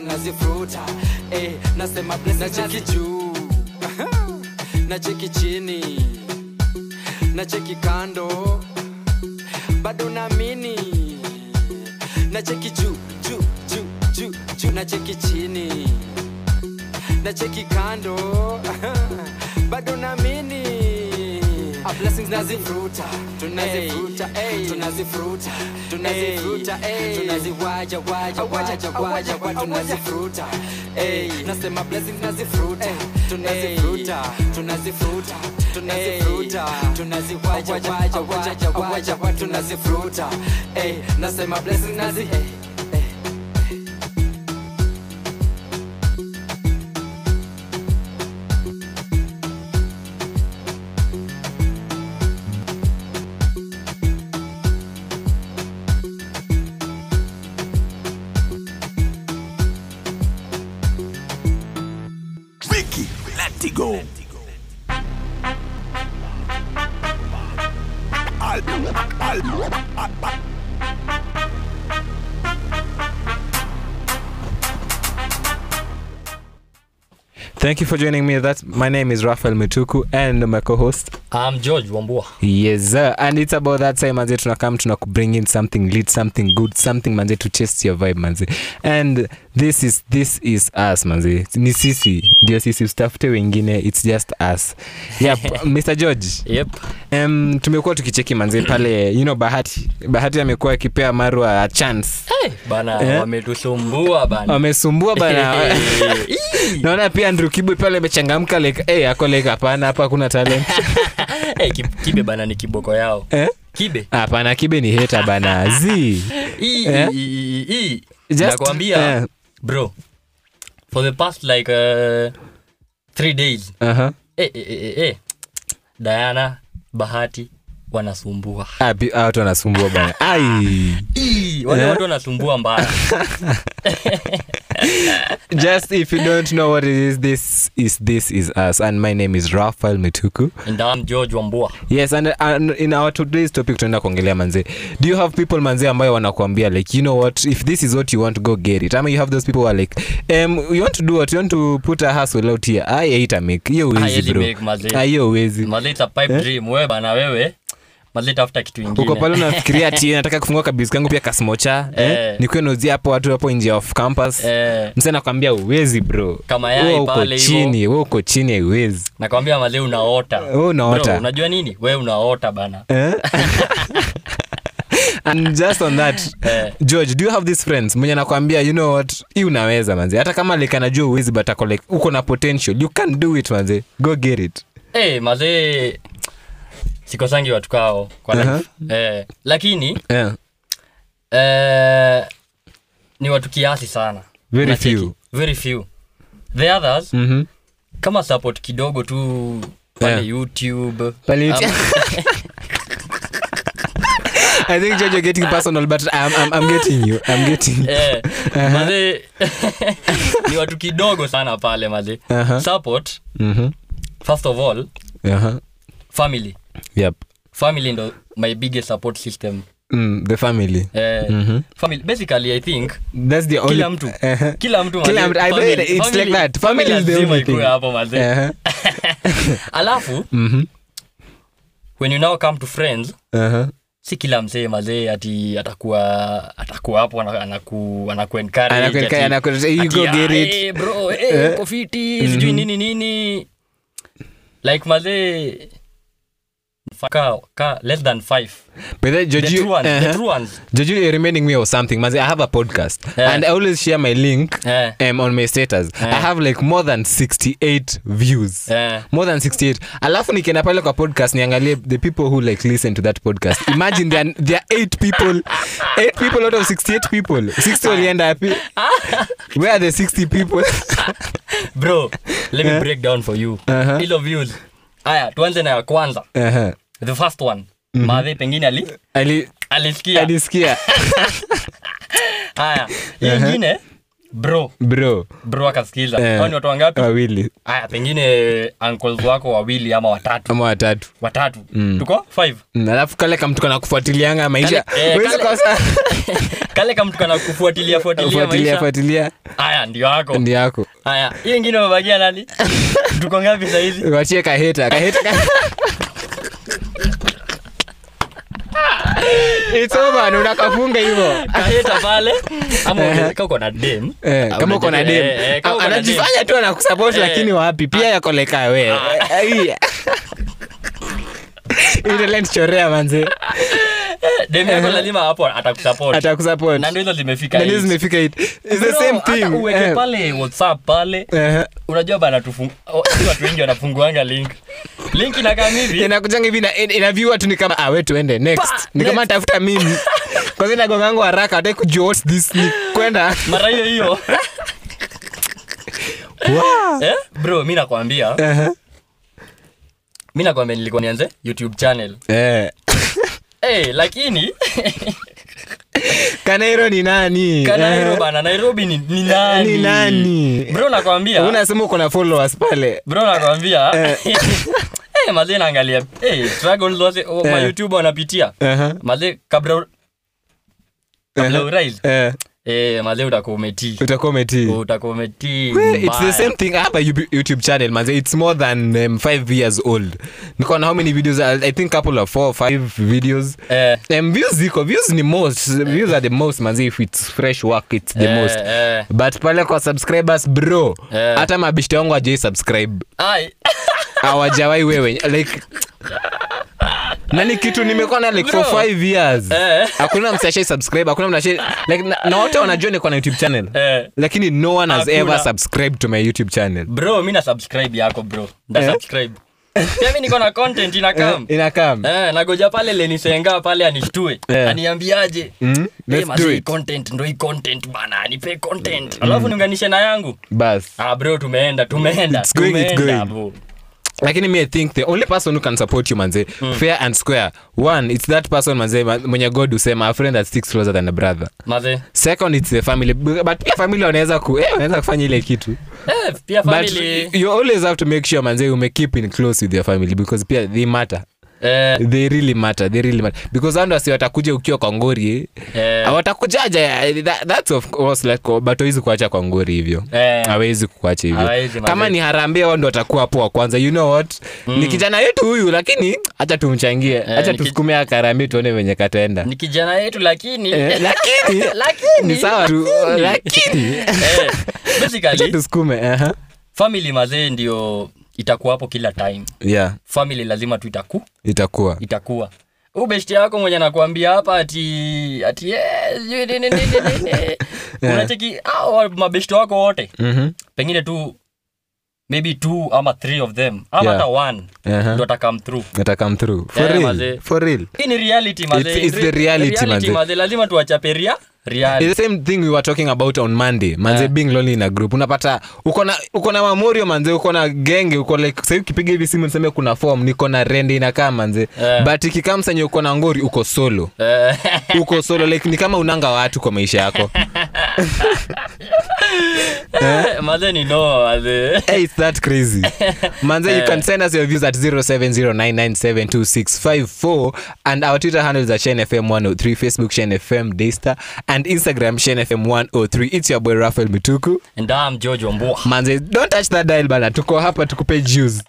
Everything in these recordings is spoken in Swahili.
tunazifuta. Eh, nasema na nacheki juu. Nacheki chini. Nacheki kando. Bado naamini. Nacheki juu juu juu juu juu. Nacheki chini. Nacheki kando. Bado naamini blessings nazifuta tunazifuta ey, tunazifuta tunazifuta ey, tunaziwaja waja waja waja wa tunazifuta ey, nasema blessings nazifuta tunazifuta tunazifuta tunazifuta tunaziwaja waja waja waja wa tunazifuta ey, nasema blessings nazi Thank you for joining me. That's my name is Rafael Mituku and my co-host. I'm George Wambua. Yes, sir. And it's about that time manze tunakam bring in something lit, something good, something manze to chase your vibe manze. And this is this is us manze. Ni sisi, ndio sisi usitafute wengine, it's just us. Yep, Mr. George. Yep. Um, tumekuwa tukicheki manze pale, you know Bahati. Bahati amekuwa akipea Marwa a chance. Hey, bana Eh? wametusumbua bana. Wamesumbua bana. Naona pia Andrew Kibwe pale amechangamka like, hey, ako like hapana, hapa hakuna talent. hey, kibe bana ni kiboko yao. Eh? Kibe. Hapana, Kibe ni heta bana. z Ii, Eh? Nakwambia eh. bro. For the past like uh, three days. Aha. Eh, eh, eh, eh. Diana, Bahati wanasumbua. Ah, ah, watu wanasumbua bana. Ai. Wale Eh? watu wanasumbua mbaya. Just if you don't know what it is, this is this is us, and my name is Rafael Mituku. And I'm George Wambua. Yes, and, and in our today's topic tunaenda kuongelea manze. Do you have people manze ambayo wanakuambia like you know what if this is what you want go get it. Ama you have those people who are like um you want to do what you want to put a hustle out here. I hate a make. Hiyo uwezi bro. hiyo uwezi. Mazee it's a pipe dream. Wewe bana wewe. Tafuta kitu ingine. uko pale unafikiria ati nataka kufungua kabisa kangu pia kasmocha eh? Eh. nikuwe nauzia hapo watu hapo nje of campus Eh. mse nakwambia uwezi bro Kama yai uko pale chini we uko chini haiwezi nakwambia male unaota Wewe unaota. Bro, unajua nini we unaota bana eh? and just on that Eh. george do you have these friends mwenye nakwambia you know what hii unaweza manzi hata kama like anajua uwezi but ako like uko na potential you can do it manzi go get it hey, mazee sikosangi watu kao kwa life. Aha. eh, lakini yeah. eh, ni watu kiasi sana Very Unacheki? few. very few the others mm-hmm. kama support kidogo tu pale Yeah. youtube Pale YouTube. I think George, you're getting personal, but I'm, I'm, I'm getting you. I'm getting you. eh, mazee ni watu kidogo sana pale maze. Uh-huh. support Mm-hmm. first of all Uh-huh. family Yep. family ndo my biggest support system Mm, the family. Uh, mm-hmm. family basically i think That's the only. kila mtu Uh-huh. kila mtu Kila mtu- I family- it's family- like that. Family is the only thing. hapo mazee Uh-huh. alafu Mhm. when you now come to friends Uh-huh. si kila mzee mazee ati atakuwa atakuwa hapo ana- anaku anaku encourage Anaku- encourage you go "Ah, get it." Hey, bro eh, Eh. uko fiti sijui nini nini like mazee ka, ka less than five But then, the true ones, uh-huh. true ones George, you're reminding me of something. Mazi, I have a podcast, Yeah. and I always share my link Eh. um, on my status. I have like more than 68 views. Eh. more than 68 alafu nikienda pale kwa podcast niangalie the people who like listen to that podcast imagine there are, there are eight people eight people out of 68 people 60 walienda hapi where are the 60 people bro let me break down for you Uh-huh. hilo views haya tuanze na ya kwanza. Uh-huh. the first one. Madhe pengine ali Ali, alisikia. alisikia. Haya hii ingine bro. Bro. Bro akasikiza. Eh. ni watu wangapi? Wawili. Haya pengine uncles wako wawili ama watatu. Ama watatu. Watatu. Tuko five. Mm, alafu kale kamtu na kufuatilianga maisha. Kale- eh, kale- kale kama tukana kufuatilia fuatilia fuatilia maisha. fuatilia. Haya ndio yako ndi yako haya hiyo ingine umebakia nani? Tuko ngapi sahizi wachie kaheta. Kaheta ka... It's over, na unakafunga hivyo. Kaheta pale. Ama unaweza- uko na dem. Eh, kama uko na dem. Eh, eh, kama uko na anajifanya tu anakusupport Eh. lakini wapi? Pia yakoleka we Ai. Ile line chorea manze dem yako lazima hapo atakusupport atakusupport na ndio hizo zimefika na ndio zimefika it it's the same thing uweke Eh. pale whatsapp pale. Eh. unajua bana tufung- oh, watu wengi wanafunguanga link. Link inakaa hivi. Inakujanga hivi na- in- inaviwa tu ni kama ah, we tuende next. Ni kama tafuta mimi. Kwanza inagongangu haraka wataki kujua what's this ni kwenda. Mara hiyo hiyo. Eh? bro mi nakwambia. Mi nakwambia nilikuwa nianze youtube channel. Eh. Hey, lakini kanairo ni nani? Kanairo Eh. bana nairobi ni, ni nani? Ni nani? bro nakwambia. Unasema uko na followers pale. Bro nakwambia. Hey, mazee naangalia. Hey, struggles zote oh, Eh. youtube wanapitia. Mazee kabla kabla Eh. urais Eh, eh, mazee utakuwa umetii. Utakuwa umetii. Utakuwa umetii it's the same thing hapa youtube channel manze. It's more than um, five years old. Niko na how many videos? I I think couple of four or five videos. Eh, um, views ziko views ni most views are the most manze. If it's fresh work it's the eh, most. eh. but pale kwa subscribers bro Eh. hata wangu ajai subscribe. Ai. awajawai wewe. Like nani kitu nimekuwa na like for five years. Eh. hakuna msashai subscribe hakuna mnashai like na, na wote wanajua niko na youtube channel. Eh. lakini no one has Hakuna. ever subscribed to my youtube channel. Bro mi na subscribe yako bro. Nda Eh? subscribe. Mi niko na content inakam inakam Eh, nagoja pale lenisenga pale anishtue. Yeah. aniambiaje? Mm, Eh, let's do it. content ndo hii content bana nipe content. Alafu niunganishe na yangu. Bas. Ah bro tumeenda tumeenda It's going, it's going. bro lakini me i think the only person who can support you manze fair and square. One it's that person manze ma- mwenye god husema a friend that sticks closer than a brother. Maze second it's the family. But pia family wanaweza ku eh, wanaweza kufanya ile kitu. Eh, pia but you always have to make sure manze ume keep in close with your family because pia they matter eh, they really matter they really matter. Because hao ndio watakuja ukiwa kwa ngori eh, watakujaja that, that's of course like but hawezi kuacha kwa ngori hivyo. Eh, hawezi kukuacha hivyo. Hawezi, kama ni harambee wao ndo watakuwa hapo wa kwanza. You know what? Ni kijana yetu huyu lakini hacha tumchangie. Ni tusukume tusukume akarambe tuone venye kataenda. Ni kijana yetu lakini. Eh, lakini. Lakini, ni sawa tu. Lakini. Eh, basically tusukume aha. family mazee ndio itakuwa hapo kila time yeah family lazima tu itaku itakuwa itakuwa huu beshti yako mwenye nakuambia hapa ati ati eh, nini. unacheki hao mabeshti wako wote Mhm. pengine tu maybe two ama three of them ama Yeah. one Aha. ndo atakam through Ata come through for Eh, real mazee. for real hii ni reality mazee. It's- it's the reality, mazee. mazee lazima tuwachape ria reality It's the same thing we were talking about on monday. Manze Yeah. being lonely in a group. Unapata uko na uko na mamorio manze uko na genge uko like sasa ukipiga hivi simu niseme kuna form niko na rende inakaa manze. Yeah. but ikikamsanye uko na ngori uko solo. Eh, uko solo like ni kama unanga watu kwa maisha yako. Mazee ni no mazee hey, it's that crazy. Manze you can send us your views at 0709972654 and our twitter handles are Shen FM 103 facebook Shen Daystar and instagram shenfm103. it's your boy Rafael Mituku. And I'm George Wambua. Manze don't touch that dial bana tuko hapa tukupe juice.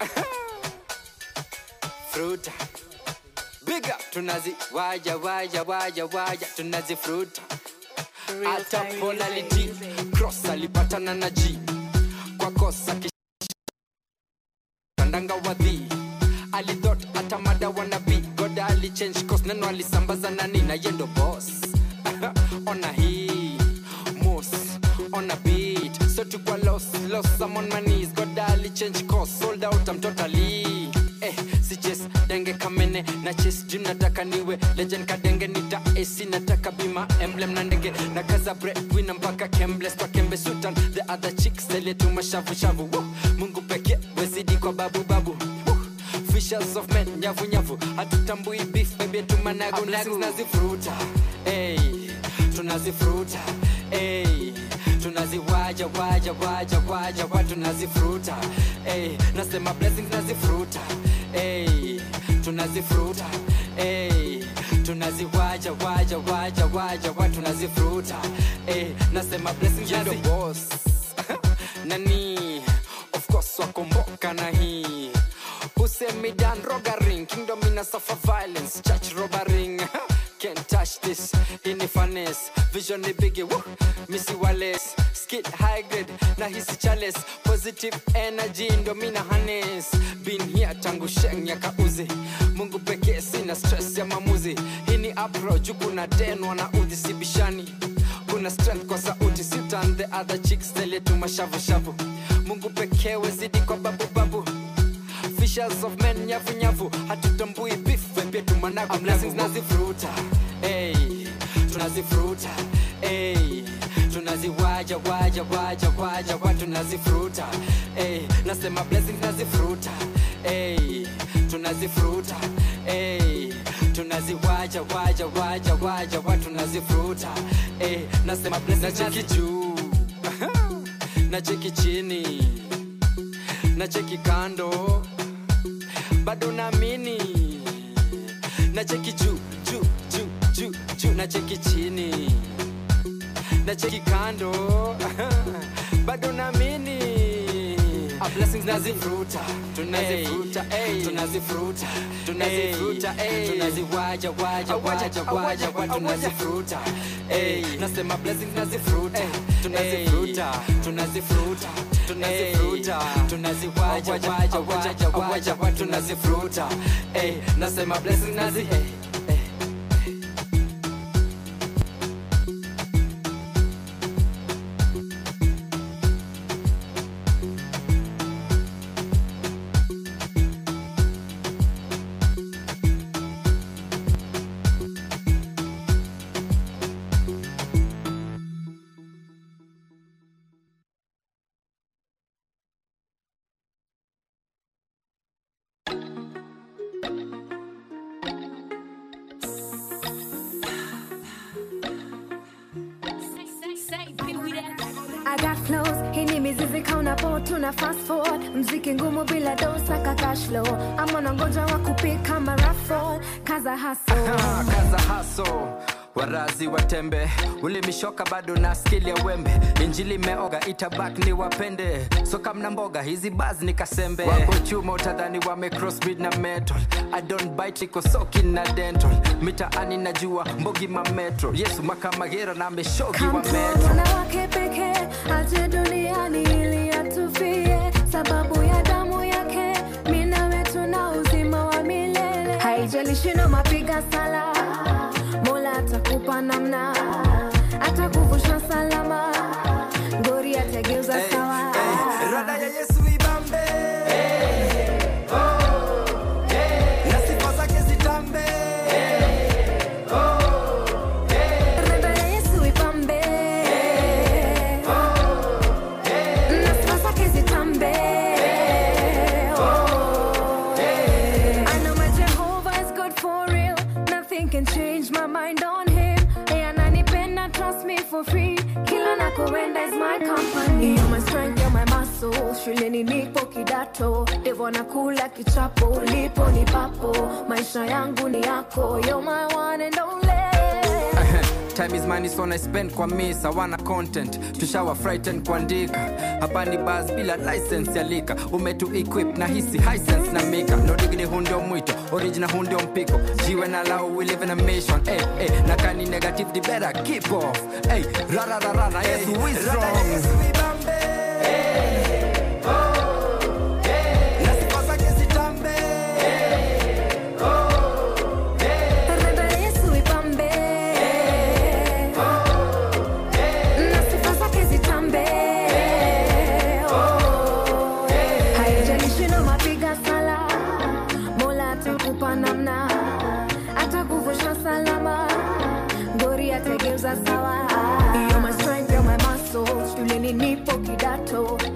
Fruta. Big up tunazi waja waja waja waja tunazi fruta. Hata polarity cross alipatana na ji kwa kosa kish- wadhi alithot hata mada wanabi goda alichange course neno alisambaza nani na yendo boss. Ona hii mos on a so tukwa los los I'm on goda alichange course sold out I'm totally. Eh si chase denge kamene. Na chase dream nataka niwe. Legend kadenge nita AC nataka bima emblem. Na ndege na kaza breadwinner mpaka kembles kwa kembe sultan the other chicks zile tu mashavu shavu Woo! Mungu pekee kwa babu babu. Fishers of men nyavu nyavu. Hatutambui beef baby tumanagu nagu. tunazifuruta. Hey, tunazifuruta. Hey, tunaziwaja waja waja waja wa tunazifuruta. Hey, nasema blessings nazifuruta. Hey, tunazifuruta. Hey, tunaziwaja waja waja waja wa tunazifuruta. Hey, nasema blessings nazi boss. Nani of course na hii. Usemidan rogaring kingdom ina suffer violence church robaring. Can't touch this. In the finesse vision ni bigi missy wallace skid high grade na hisi chales positive energy ndo mina hanes. Been here tangu sheng ya kauzi mungu pekee sina stress ya mamuzi hii ni apro juu kuna denwa na udhi sibishani kuna strength kwa sauti sitan the other chicks teletu mashavushavu mungu pekee wezidi kwa babu babu. Fishers of men nyavu nyavu. Hatutambui beef pia tumanagu blessings nazifuruta hey, tunazifuruta hey, tunaziwaja waja waja waja wa tunazifuruta hey, nasema blessings nazifuruta hey, tunazifuruta hey, tunaziwaja waja waja waja wa tunazifuruta hey, nasema blessings nacheki juu nacheki chini. Na cheki kando. Bado naamini nacheki juu juu juu juu juu nacheki chini. Nacheki kando. Bado naamini Tunazifuruta ey, tunazifuruta tunazifuruta tunaziwaja waja waja waja kwa tunazifuruta nasema blessings nazifuruta tunazifuruta tunazifuruta tunazifuruta tunaziwaja waja waja waja kwa tunazifuruta nasema blessings nazi kaza haso Ah, kaza haso warazi watembe ulimishoka bado na skili ya wembe. Injili meoga itabak ni wapende. Soka mna mboga hizi baz ni kasembe. Wako chuma utadhani wamecrossbid na metal. Adon bitiko soki na dental. Mitaani najua mbogi mametro yesu makamagera na ameshogi wa metro pekee aje duniani ili atufie. Sababu ya damu yake mapiga sala. Mola atakupa namna atakuvusha salama. Ngori atageuza Hey, sawa. hey, rada Shuleni nipo kidato. Devo nakula kichapo. Ulipo ni papo. Maisha yangu ni yako. You're my one and only. time is money so na spend kwa misa wana content tushawa frighten kuandika hapa ni bas bila license ya umetu equip na hisi hisense na mika no digni huu ndio mwito original huu ndio mpiko jiwe na lao we live in a mission hey, hey, na kani negative the better keep off hey, rara rara na yesu we strong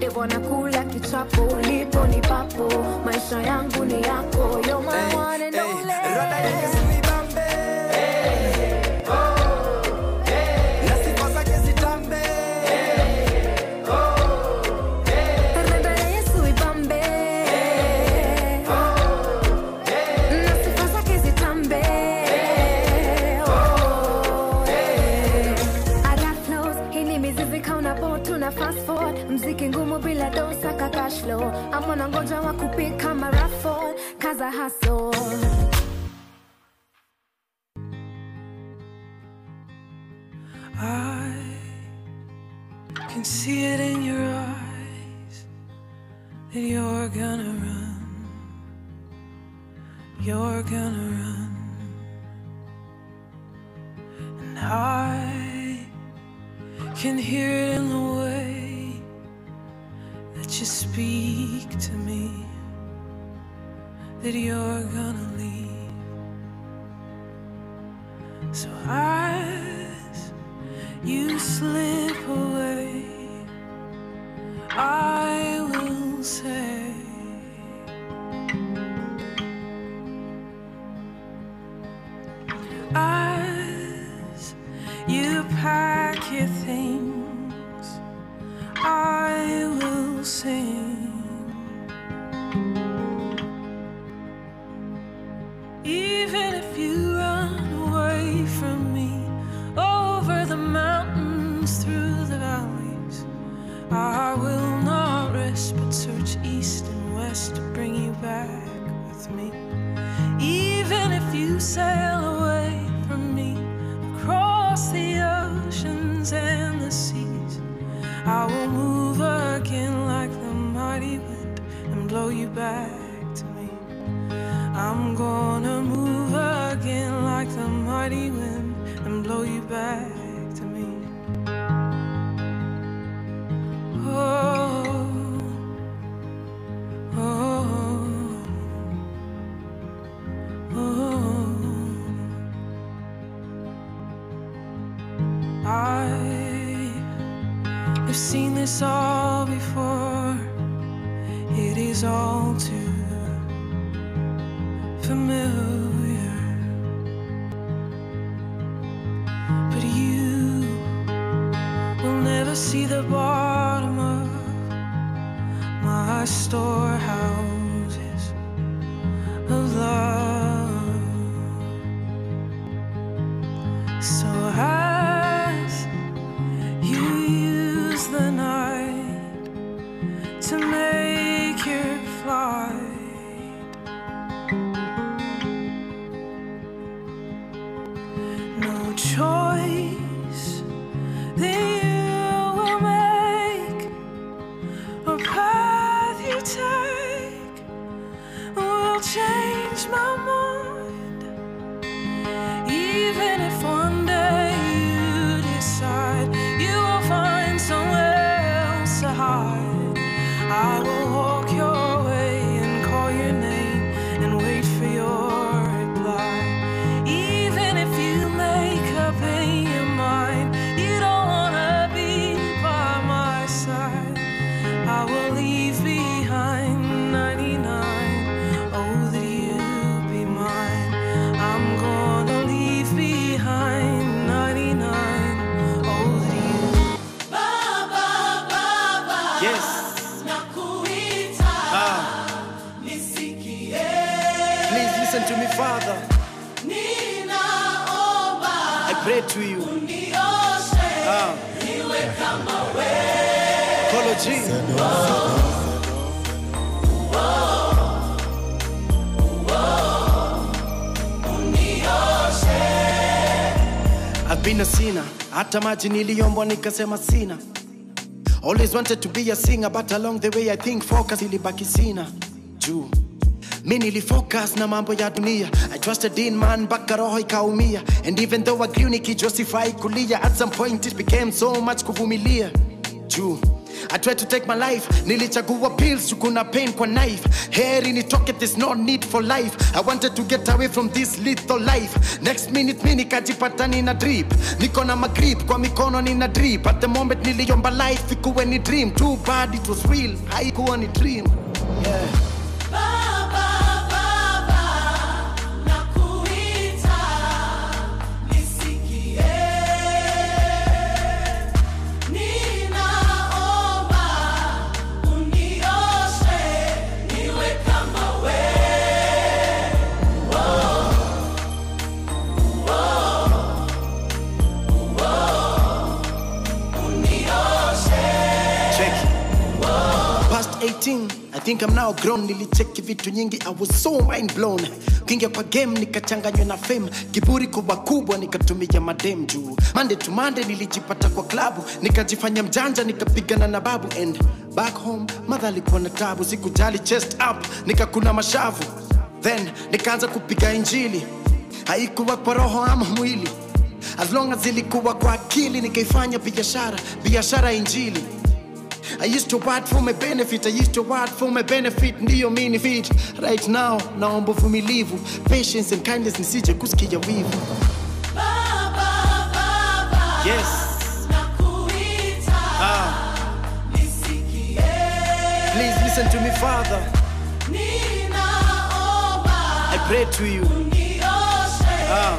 hivyo nakula kichapo ulipo ni papo. Maisha yangu ni yako yo my hey, one and hey, only hustle. I can see it in your eyes that you're gonna run. You're gonna run. that you're gone. So I hata maji niliombwa nikasema sina. Always wanted to be a singer but along the way i think focus ilibaki sina. Juu. Mi nilifocus na mambo ya dunia. I trusted in man mpaka roho ikaumia. And even though agriu nikijua kulia at some point it became so much kuvumilia. Juu. I tried to take my life. Nilichagua pills kuna pain kwa knife. Heri nitoke there's no need for life. I wanted to get away from this lethal life. Next minute mi nikajipata nina drip. Niko na magrip kwa mikono nina drip. At the moment niliomba life ikuwe ni dream. Too bad it was real haikuwa ni dream. Yeah. Think i'm now grown nilicheki vitu nyingi i was so mind blown. Kingia kwa game nikachanganywa na fame. Kiburi kubwa kubwa nikatumia madem juu. Mande to mande nilijipata kwa klabu. Nikajifanya mjanja nikapigana na babu. And back home madha alikuwa na tabu. Sikujali chest up nikakuna mashavu. Then nikaanza kupiga injili. Haikuwa kwa roho ama mwili. As long as ilikuwa kwa akili nikaifanya biashara. Biashara injili I used to work for my benefit, I used to work for my benefit, ndiyo mini fit. Right now, naomba uvumilivu, patience and kindness nisije kusikia wivu. Yes. Ah. Please listen to me, Father. I pray to you. Ah.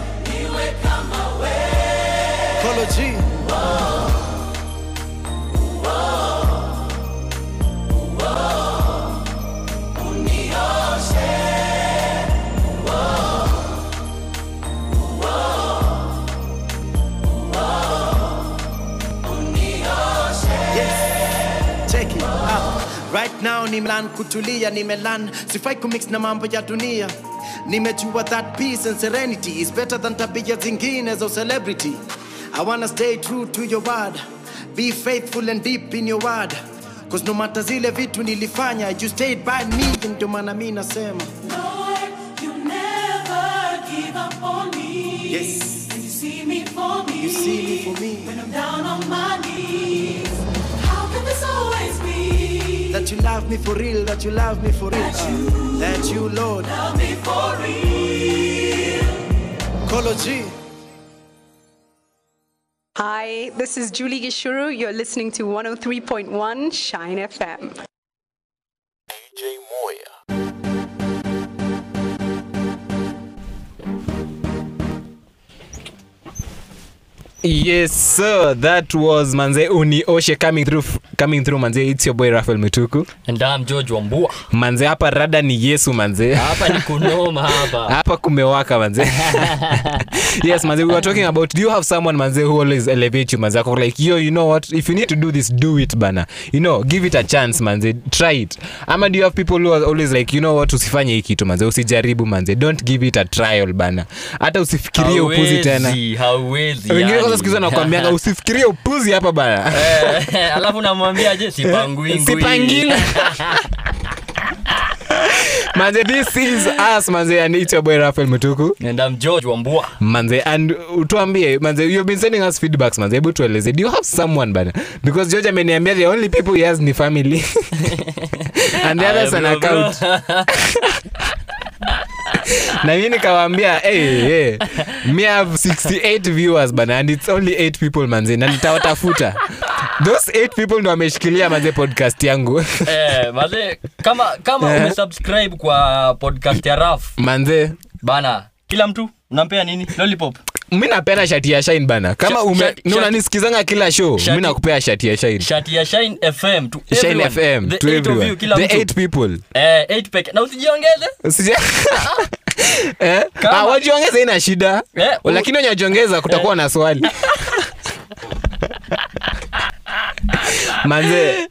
Kolo G. Yes. Right now nimelan kutulia nimelan sifai kumix na mambo ya dunia. Nimejua that peace and serenity is better than tabia zingine za celebrity. I wanna stay true to your word. Be faithful and deep in your word Cause no matter zile vitu nilifanya you stayed by me ndio maana mi nasema Yes. And you see me for me. You see me for me. When I'm down on my knees. How can this always be? That you love me for real, that you love me for real. Uh, that you, Lord. Love me for real. Kolo G. Hi, this is Julie Gishuru. You're listening to 103.1 Shine FM. Yes sir that was manze unioshe coming through coming through. Manze it's your boy rafael mituku. And I'm George Wambua. manze hapa rada ni yesu manze. Hapa ni kunoma hapa. hapa kumewaka manze. Yes manze we were talking about do you have someone manze who always elevate you manze? Like yo you know what? If you need to do this do it bana. You know give it a chance manze. Try it. Ama do you have people who are always like you know what? Usifanye hii kitu manze. Usijaribu manze. Don't give it a trial bana. Hata usifikirie upuzi tena. Hawezi. hauwezi. Kwanza nakwambianga usifikirie upuzi hapa bana Eh, alafu namwambia je sipangwingwi Sipangili. manze this is us manze and it's your boy rafael mutuku. And I'm George Wambua. manze and utuambie manze you've been sending us feedbacks manze hebu tueleze. Do you have someone bana? Because george ameniambia the only people he has ni family. And the others an account na mi nikawaambia hey, hey, mi have 68 viewers bana and it's only 8 people manze na nitawatafuta. Those eight people ndo ameshikilia maze podcast yangu. Eh, maze kama kama Eh. umesubscribe kwa podcast ya raf manze. bana kila mtu unampea nini? Lollipop mi napenda shati ya shine bana. Kama ume unanisikizanga kila show mi nakupea shati ya shine. shati ya shine fm to shine everyone. fm The to eight of you, kila the mtu. eight people. Eh, eight peke na usijiongeze. Usija- eh? Ah, wajiongeze ina shida. Eh, lakini wenye wajiongeza kutakuwa na swali manze. Eh,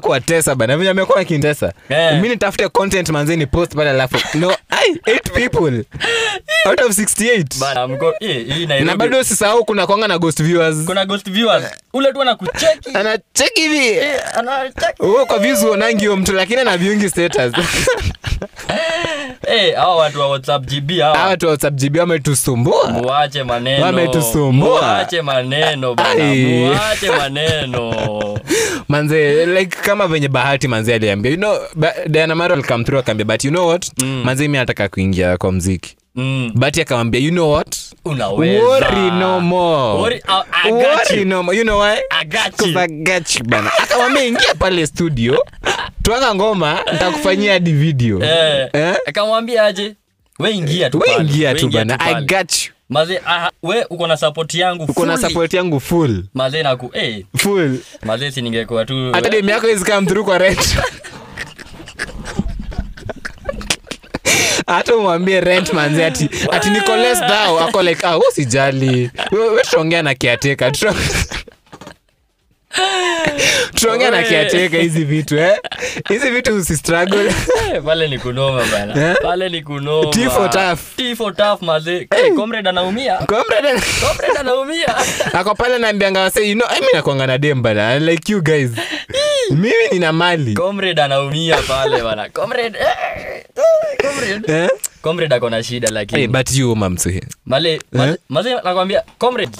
kuwatesa? Bana. Venye amekuwa akintesa. Yeah. mi nitafute content manze ni post pale alafu. No ai eight people. Out of 68 bana mko hii hii na bado usisahau kuna kwanga na ghost viewers. Kuna ghost viewers. Ule tu anakucheki. Anacheki hivi. Eh, anacheki. Wewe kwa views uonangi hiyo mtu lakini ana viungi status. Eh, hawa watu wa whatsapp gb hawa hawa watu wa WhatsApp GB wametusumbua. Muache maneno. Wametusumbua. muache maneno bana Ai. muache maneno. Manze like kama venye bahati manze aliambia you know Diana Maro alikam through akaambia but you know what? Mm. manze mi anataka kuingia kwa mziki mm. bahati akamwambia you know what? Unaweza. Worry no more. Worry- uh, I got worry you. no more. You know why? I got you. I got you bana. Akamwambia ingia pale studio twanga ngoma nitakufanyia hadi video. Eh, Eh? akamwambia aje we ingia tu we ingia tu bana. i got you maze aha, we uko na support yangu uko na support yangu full. Maze naku eh, full. Maze si ningekuwa tu hata demu yako is come through kwa rent. Hata umwambie rent manzi ati ati niko less thou ako like ah usijali. Wewe we tutaongea na kiateka tutaongea na kiateka hizi vitu eh? Hizi vitu usistruggle Eh, pale ni kunoma bana. Eh? pale ni kunoma. Tea for tough. Tea for tough maze. Comrade anaumia. Comrade, comrade anaumia. Ako pale naambianga wase you know mi nakwanga na dem bana. Like you guys. Mimi nina mali. Comrade anaumia pale bana. Comrade eh, comrade. Akona comrade ako na shida lakini hey, but you mamsuhe male maze, maze nakwambia comrade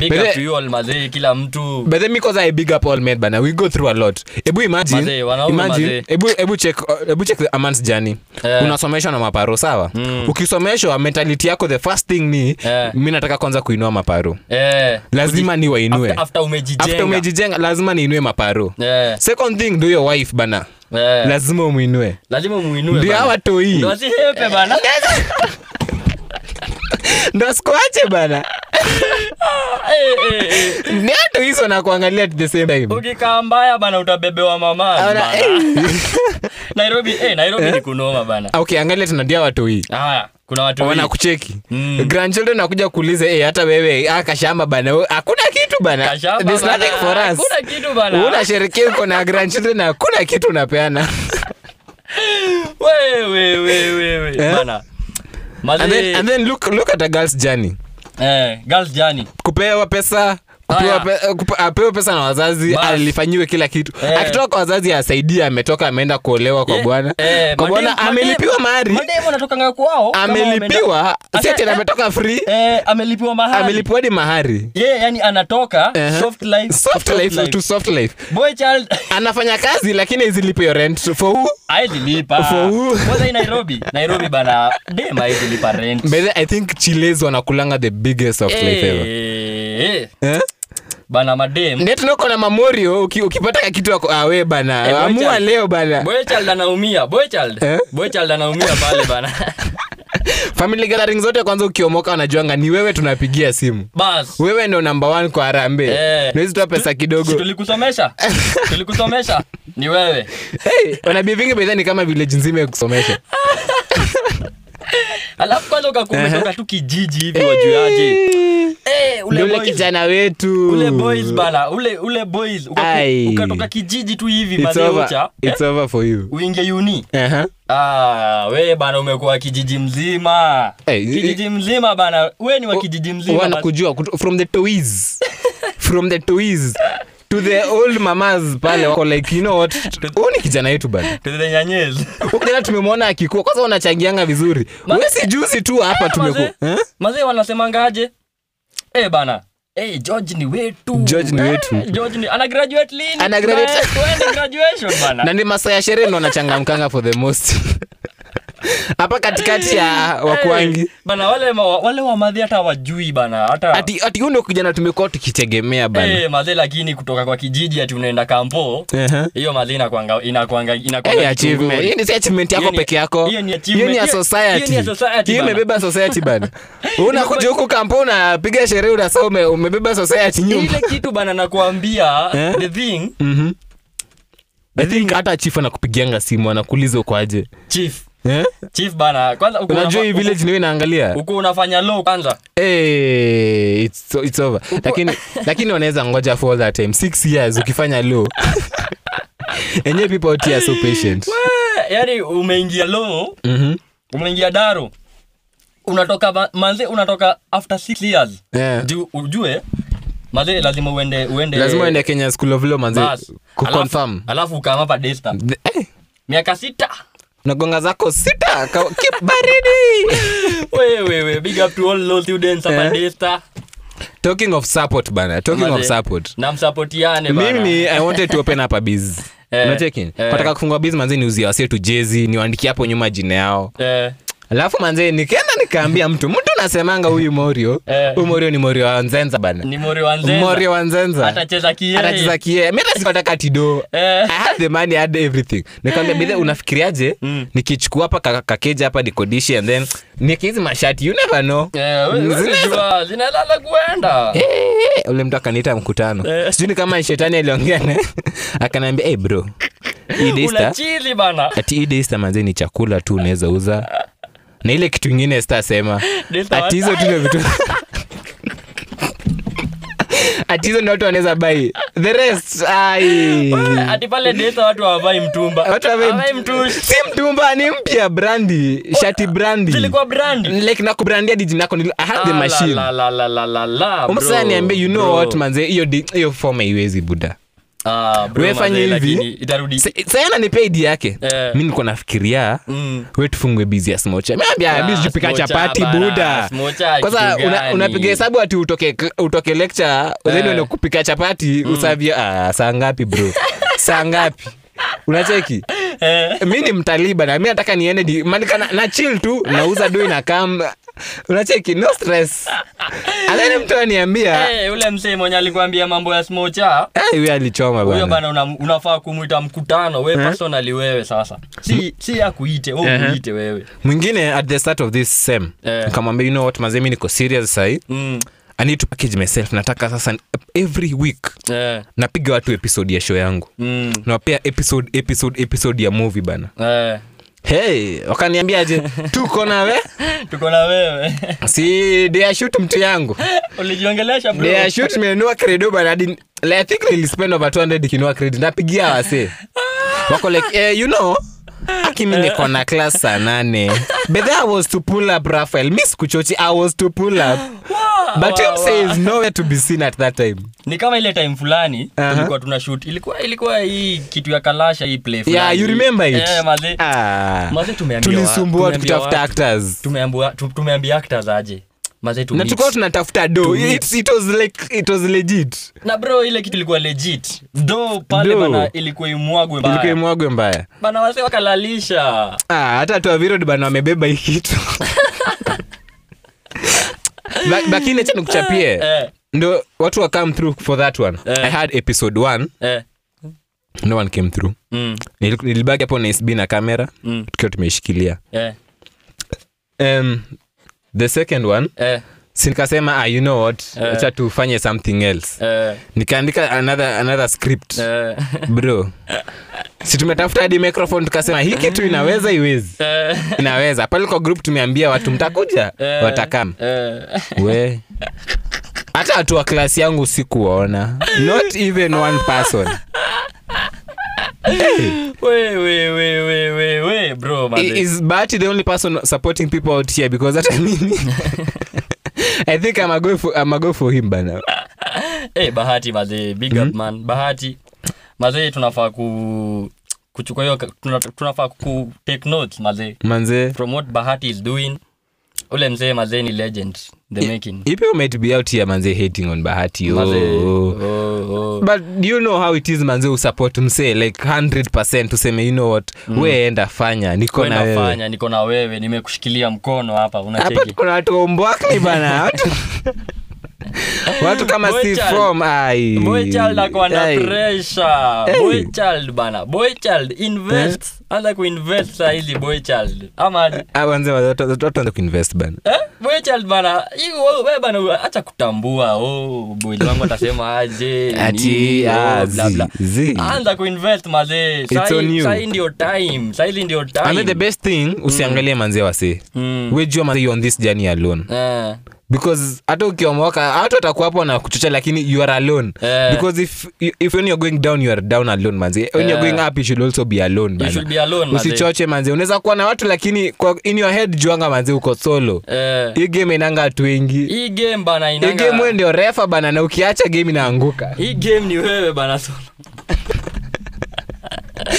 big but up to you all maze kila mtu. But then because i big up all men bana we go through a lot. Ebu imagine imagine ebu ebu check ebu check the amans journey. Yeah. unasomeshwa na maparo sawa? Mm. ukisomeshwa mentality yako the first thing ni yeah. mimi nataka kwanza kuinua maparo yeah. lazima ni wainue after, after umejijenga. After umejijenga lazima niinue maparo yeah. second thing do your wife bana eh. Lazima umwinue lazima muinue ndio bana. hawa toi. Ndio asihepe bana. Ndo sikuache bana. Eh, eh, hizo na kuangalia at the same time. Ukikaa mbaya bana utabebewa mama nairobi eh, nairobi ni kunoma bana. Okay angalia tunadia watoi haya kuna watu wanakucheki Mm. grandchildren nakuja kuuliza hey, hata wewe ah, kashamba bana hakuna kitu bana. There's nothing for us. Hakuna kitu bana. unasherekea uko na grandchildren na hakuna kitu unapeana. Wewe wewe wewe. Eh? bana. Maze, and then, and then look, look at a girl's journey. Eh, girls journey. Kupewa pesa apewe pesa na wazazi alifanyiwe kila kitu. Eh. akitoka kwa wazazi asaidia ametoka ameenda kuolewa kwa Eh, bwana. kwa bwana amelipiwa mahari. Amelipiwa. wameenda- si ati Asa- ametoka free. eh, amelipiwa mahali amelipiwa hadi mahari. Ye yani anatoka soft life soft life to soft life. Boy child. Anafanya kazi lakini izilipe rent. For who? Aizilipa For who? kwanza nairobi. Nairobi bana dem aizilipa rent. By i think chiles wanakulanga the biggest soft life ever. Eh, eh? Bana madem. Ndio tunako na mamorio uki, ukipata ka kitu ako awe bana. E, amua leo bana. Boy child anaumia boy child. Eh? boy child anaumia pale bana. Family gathering zote kwanza ukiomoka wanajuanga ni wewe tunapigia simu. Bas. Wewe ndo number one kwa harambe Eh. nawezi toa pesa kidogo. tulikusomesha? Tulikusomesha? Ni wewe. Hey, wanabivingi vingi bedha ni kama village nzima ya kusomesha alafu kwanza ukakumetoka tu kijiji hivi wajuaje Eh, ule ule kijana wetu. ule boys bana ule ule boys. Ukatoka kijiji tu hivi It's over. for you. Uinge uni. Ah, we bana umekuwa kijiji mzima. Hey, kijiji mzima bana. We ni wa kijiji mzima wanakujua from the toys. From the toys to the old mamas pale wako like you know what huu ni kijana yetu bana To the nyanyezi. Huyu tumemwona akikua kwanza unachangianga vizuri wewe si juzi tu hapa tumekuwa Mazee- eh? wanasemangaje eh bana Eh, George ni wetu. George ni Eh, wetu. George ni ana graduate lini? Ana graduate- graduation bana. na ni masaa ya sherehe ndo anachangamkanga for the most hapa katikati ya wakwangi. bana wale ma, wale wamadhi hata wajui bana hata ati ati huyu kijana tumekuwa tukitegemea bana. Hey, madhi lakini kutoka kwa kijiji ati unaenda kampo. Hiyo mazee inakwanga inakwanga inakwanga Hey, achievement. Hiyo ni achievement yako peke yako. hiyo ni achievement. Hiyo- society. hiyo ni society hiyo imebeba society bana. Unakuja huku kampo unapiga sherehe unasa umebeba society nyuma. Ile kitu bana nakwambia Eh? the thing Mhm. I think hata chief anakupigianga simu anakuuliza ukoaje chief eh? chief bana kwanza uko unajua hii village niwe naangalia. uko unafanya low kwanza. Hey, it's, it's over. Lakini lakini wanaweza ngoja for all that time. Six years ukifanya low Enye people out here so patient. We, yani umeingia low Mhm. umeingia daro. Unatoka manze unatoka after six years. Yeah. Ju, ujue maze lazima uende uende lazima uende kenya school of law manze. Kuconfirm alafu, alafu kama pa desta. Eh, miaka sita unagonga zako sita. Ka- keep baridi. Wewewe big up to all low students yeah. Eh. Talking of support bana. Talking of support. Na mimi i wanted to open up a biz. Eh, unacheki? eh. nataka kufungua biz manzi niuzia wasie tu jezi niwaandikie hapo nyuma jina yao. Eh, alafu manze nikaenda nikaambia mtu mtu nasemanga huyu morio. Eh. huyu morio ni morio wa nzenza bana. Ni mori wa Nzenza. morio wa nzenza. Atacheza kiee atacheza kie mi hata sikutaka tido. Eh. i had the money I had everything. Nikamwambia bidhe unafikiriaje? Nikichukua hapa kakeja hapa nikodishi and then nikihizi mashati you never know. Eh, zinalala kuenda. Ule mtu akaniita mkutano. Sijui kama shetani aliongea naye akanaambia hey bro hii manze ni chakula tu unaweza uza na ile kitu ingine sitasema Daystar ati hizo tu ndio vitu atizo ni watu wanaweza bai the rest ai. Ati pale desa watu hawavai mtumba. Watu hawavai Hawavai mtushi. Si mtumba ni mpya brandi. Shati brandi. zilikuwa brandi. Like nakubrandia dijinako I had the Ah, machine. la, la, la, la, la, la, umsasa niambie you know bro. what manze hiyo hiyo form haiwezi buda Ah, bro, We fanye mazee, hivi. sayana nipe idi yake yeah. mi niko nafikiria Mm. we tufungwe bizi ya smocha meambia Ah, chapati buda kwanza kitu una- unapiga hesabu ati utoke, utoke lecture then Eh. uende kupika chapati usavia ah, saa ngapi bro saa ngapi unacheki? Eh. mi ni mtalii bana mi nataka niende di- na, na chill tu nauza dui na kam. Unacheki? No stress. Alani mtu aniambia hey, ule msee mwenye alikuambia mambo ya smocha huyo alichoma huyo bana una, unafaa kumwita mkutano we personally wewe sasa. Si, si akuite we -huh. kuite wewe. Mwingine at the start of this sem Eh. nikamwambia you know what mazee mi niko serious sahii mm. I need to package myself. Nataka sasa every week yeah. napiga watu episode ya show yangu. Mm. nawapea episode episode episode ya movie bana. Yeah. hey wakaniambiaje tuko nawe tuko na wewe. Si deashut mtu yangu. Ulijiongelesha bro. Deashut menunua credo bana. I think nilispend over 200 kinua credit. Napigia wase wako like eh, you know akimi niko na class saa nane. But i was to pull up rafael Miss Kuchochi, i was to pull up. But wow, him says nowhere to be seen at that time. Ni kama ile time fulani Aha. tulikuwa tuna shoot. Ilikuwa ilikuwa hii kitu ya kalasha hii play fulani. yeah you remember it? Yeah, maze, ah, maze tumeambiwa tulisumbua tukitafuta actors. Tumeambiwa tu- tumeambia actors aje na meet. tulikuwa tunatafuta do it, it was like it was legit. Na bro ile kitu ilikuwa legit. Do pale Do. bana ilikuwa imwagwe ilikuwa imwagwe mbaya. Bana wase wakalalisha. Ah, hata tuavirod bana wamebeba hii kitu. Lakini acha nikuchapie eh, ndo watu wa come through for that one. Eh. i had episode 1 eh, no one came through. Mm, nilibaki hapo na sb na kamera mm, tukiwa tumeishikilia eh, um, the second one eh, nikasema ah, you know what? Eh. acha tufanye something else. Eh, nikaandika another, another script. Eh, bro si tumetafuta hadi microphone tukasema hii kitu inaweza iwezi. Eh, inaweza. Pale kwa group tumeambia watu mtakuja? Eh, watakam. Eh. we. Hata watu wa klasi yangu sikuwaona. Not even one person bro I- is bahati the only person supporting people out here? Because hata mimi i think I'm a go for, I'm a go for him bana bahati mazee big up man. Bahati mazee tunafaa ku kuchukua hiyo kutake tunafaa ku take notes mazee manze. From what bahati is doing ule mzee mazee ni legend the making you might be out here manze hating on bahati oh. oh, oh. but you know how it is manze usupport msee like 100 useme you know what mm. we enda fanya niko na wewe fanya niko na wewe nimekushikilia mkono hapa hapa unacheki tuko na watu ombwakni bana watu kama Boy Steve child. From, ai. boy child akwa na pressure Hey. boy child bana boy child invest anza kuinvest saa hizi boy child ama? Wanze watu watu kuinvest bana Eh, boy child bana hiyo bana acha kutambua oh boy wangu atasema aje Ati, nini, bla, zi- bla. zi. anza kuinvest mazee It's on you. sahii ndio time sahii ndio and the best thing usiangalie manzee wase Mm. wejua manze you on this journey alone Eh, because hata ukiomoka hata watakuwa hapo na kuchocha lakini you are alone. Eh. because if, if when you're going down you are down alone manze. When you're Eh. going up you should also be alone you should be alone usichoche manze. Unaweza kuwa na watu lakini kwa, in your head juanga manzi uko solo. Eh, hii game inanga watu wengi. Hii game bana hii inanga game wewe ndio refa bana na ukiacha game inaanguka. Hii game ni wewe bana solo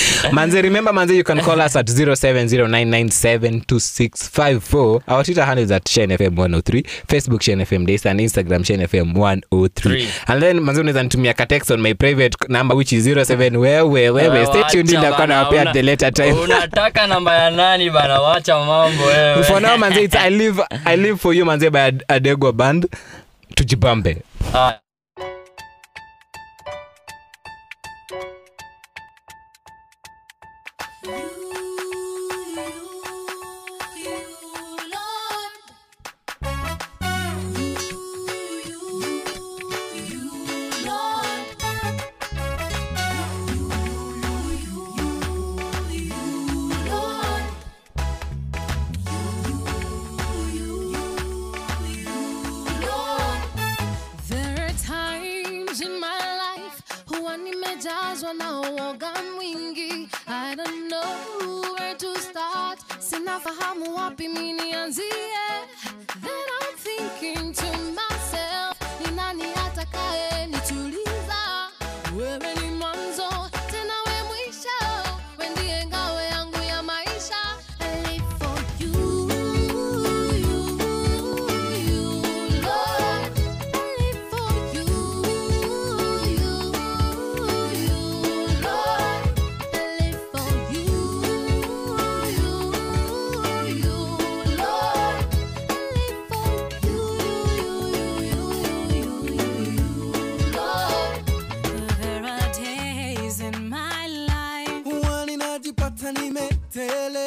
manze remember manze you can call us at 0709972654 our twitter handle is at shenfm 103 facebook shenfm days and instagram shenfm 103 and then manze unaweza nitumia ka text on my private number which is 07 wewe wewe stay tuned nitakuwa nawapea the later time. unataka namba ya nani bana? Wacha mambo wewe. For now manze it's i live i live for you manze by adego band. Tujibambe. Uh. Nafahamu wapi mimi nianzie? te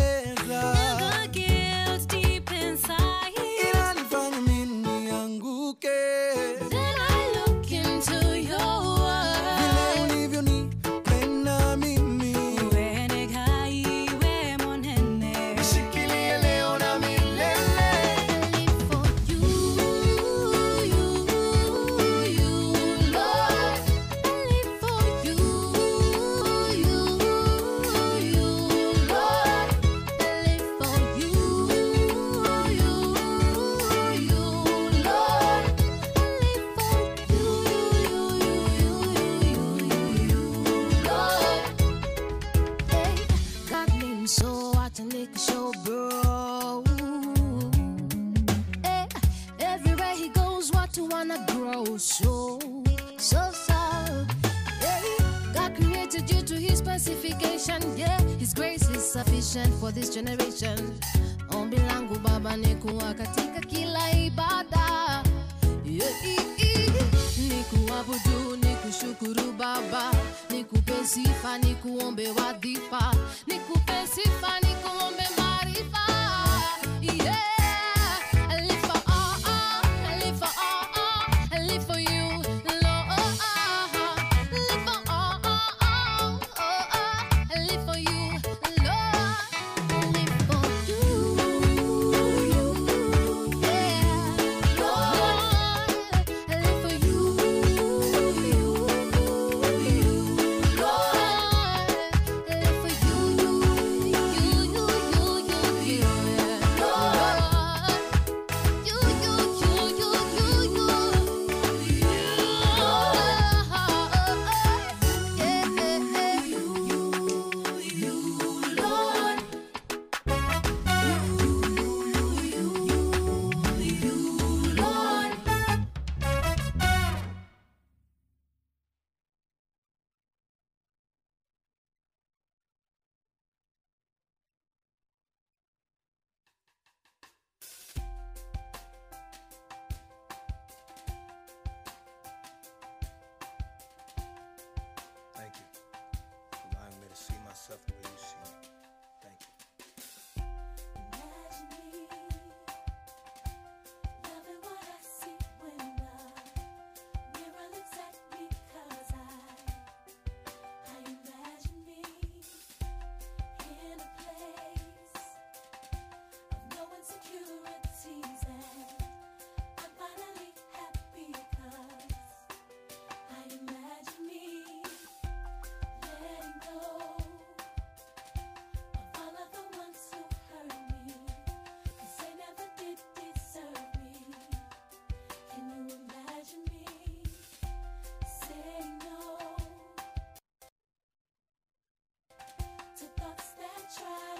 try.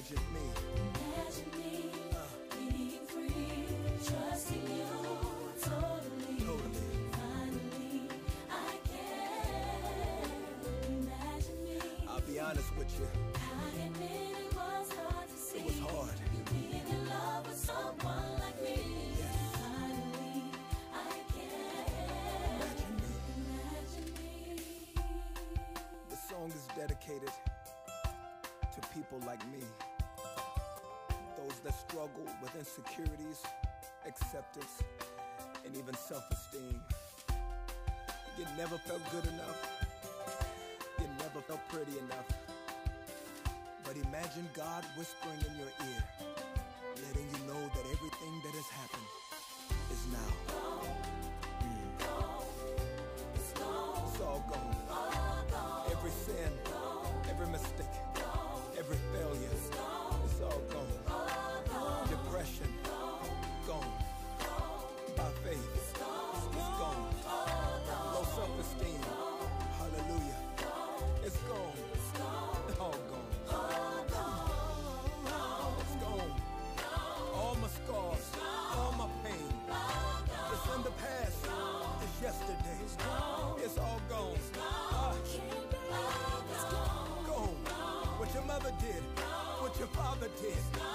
Imagine me. Imagine me being free, trusting you totally. Finally, I can imagine me. I'll be honest with you. I admit it was hard to see. It was hard. You being in love with someone like me. Finally, I can imagine me. The song is dedicated to people like me. That struggle with insecurities, acceptance, and even self esteem. You never felt good enough. You never felt pretty enough. But imagine God whispering in your ear, letting you know that everything that has happened is now. Mm. It's all gone. Every sin, every mistake, every failure, it's all gone. Depression, gone. By faith, it's gone. Low self-esteem, hallelujah, it's gone. All gone. It's gone. All my scars, all my pain, it's in the past. It's yesterday. It's all gone. Ah. Gone. What your mother did, what your father did.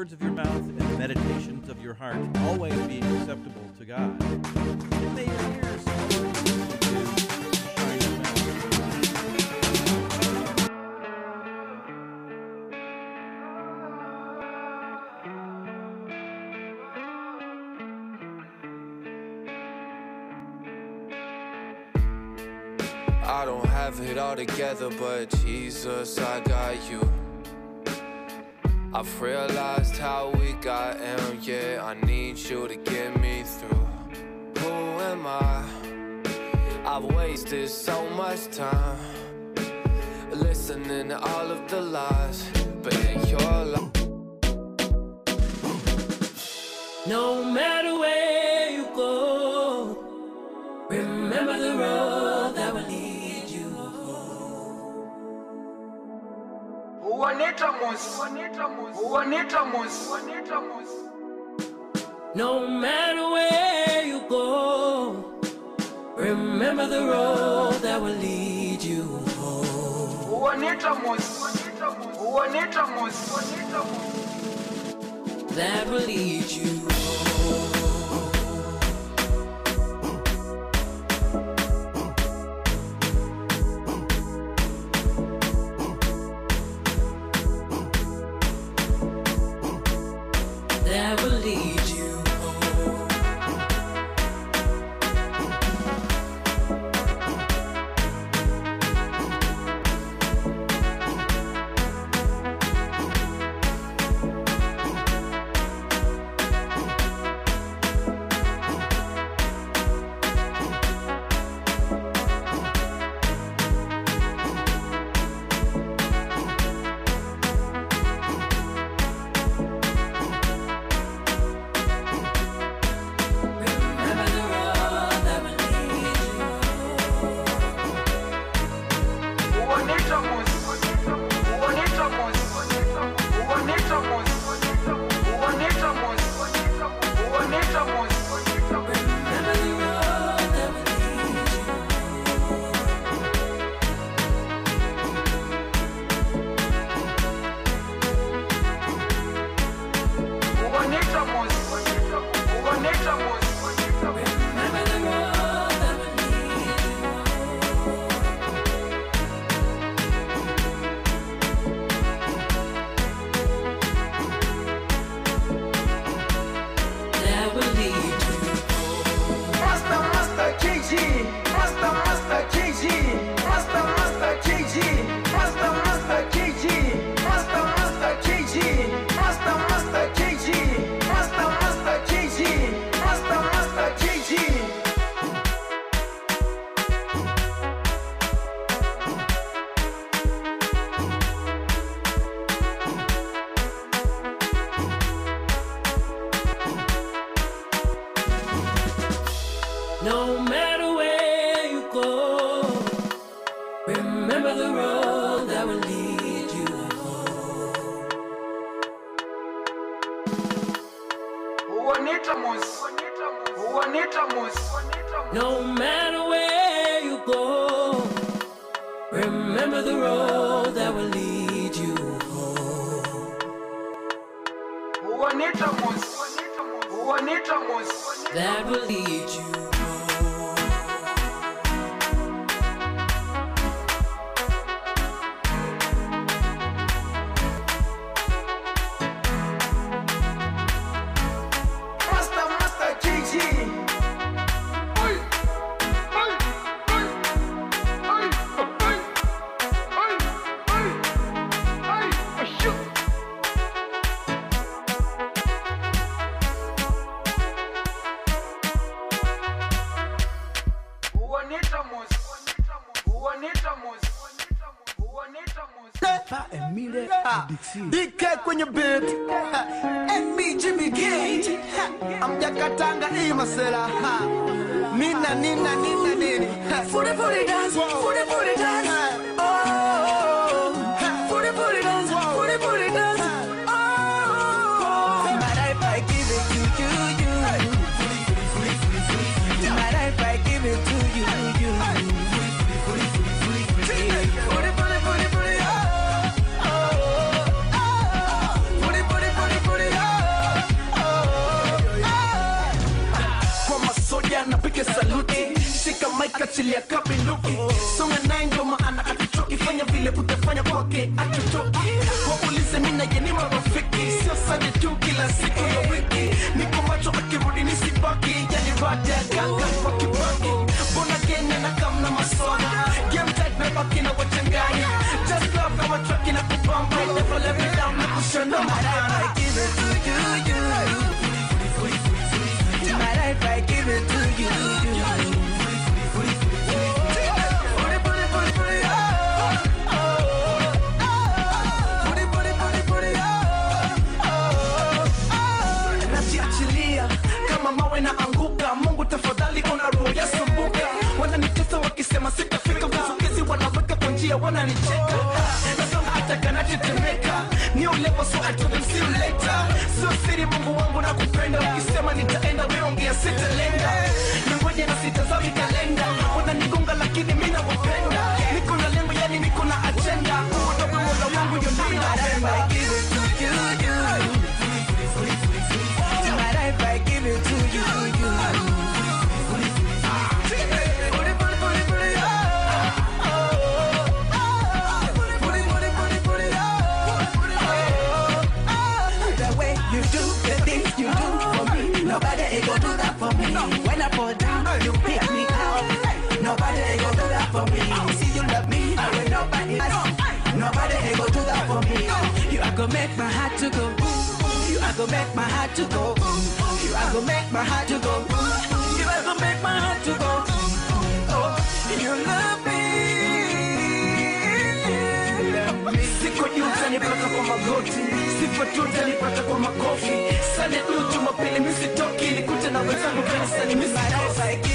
Words of your mouth and the meditations of your heart always be acceptable to God. And may your ears. I don't have it all together, but Jesus, I got you. I've realized how we got, and yeah, I need you to get me through. Who am I? I've wasted so much time listening to all of the lies, but in your life. No matter where No matter where you go, remember the road that will lead you home. That will lead you home. DK kwenye beat MB Jimmy Gate amjakatanga hii masela. Nina nina nina nini. Furi furi dance. Furi furi dance maika chilia kabinduki songa naye ndo maana atuchoki fanya vile utafanya kwake atuchoki waulize mina yeni marafiki. Sio sande tu kila siku ya wiki. Niko macho akirudi nisibaki. Yani ya ganga kwa kibaki. Bona kenya na kamna masona game tight na baki na wachanganya. Just love kama traki na kupamba never let me down na kushona marana I give it to you you. My life, I give it to you. Wananicheka. Nasonga hata kanatetemeka ni ulevo so later sio siri mungu wangu na kupenda ukisema nitaenda weongea sitalenga. Nangoja na sitazami kalenda make my heart to go. You are gonna make my heart to go. You are gonna make my heart to go. You are gonna make my heart to go. Oh, you love me. Utanipata kwa magoti, sifa tu utanipata kwa makofi. Sane tu Jumapili misitoki, nikute na wenzangu kanisani misitoki.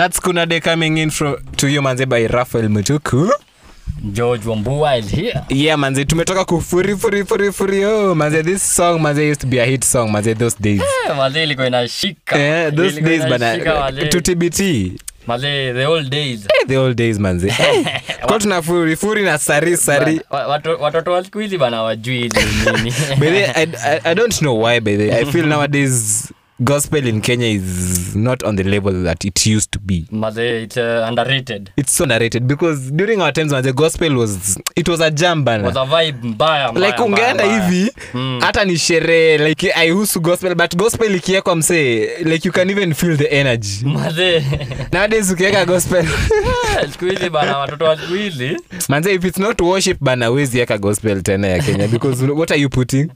That's Kunade coming in from, to you manze by Rafael Mutuku. George Wambua is here. Yeah manze tumetoka kufuri furi furi furi oh manze this song manze used to be a hit song manze those days. Yeah, manze ilikuwa inashika. Yeah, those Ilikuwa days bana to TBT. Mazee, the old days. Hey, the old days manze. Eh, Kwa tuna furi furi na sari sari. Watoto wa siku hizi bana wajui nini. By the I, I, I don't know why by the. I feel nowadays gospel in Kenya is not on the level that it used to be. Mother, it's uh, underrated. It's so narrated because during our times the gospel was it was a jam bana. Was a vibe mbaya mbaya, like ungeenda hivi hata ni sherehe like aihusu gospel but gospel ikiekwa msee like you can even feel the energy. Nowadays ukiweka gospel. Siku hizi bana watoto wa siku hizi. Manze if it's not worship bana wezi eka gospel tena ya kenya because what are you putting?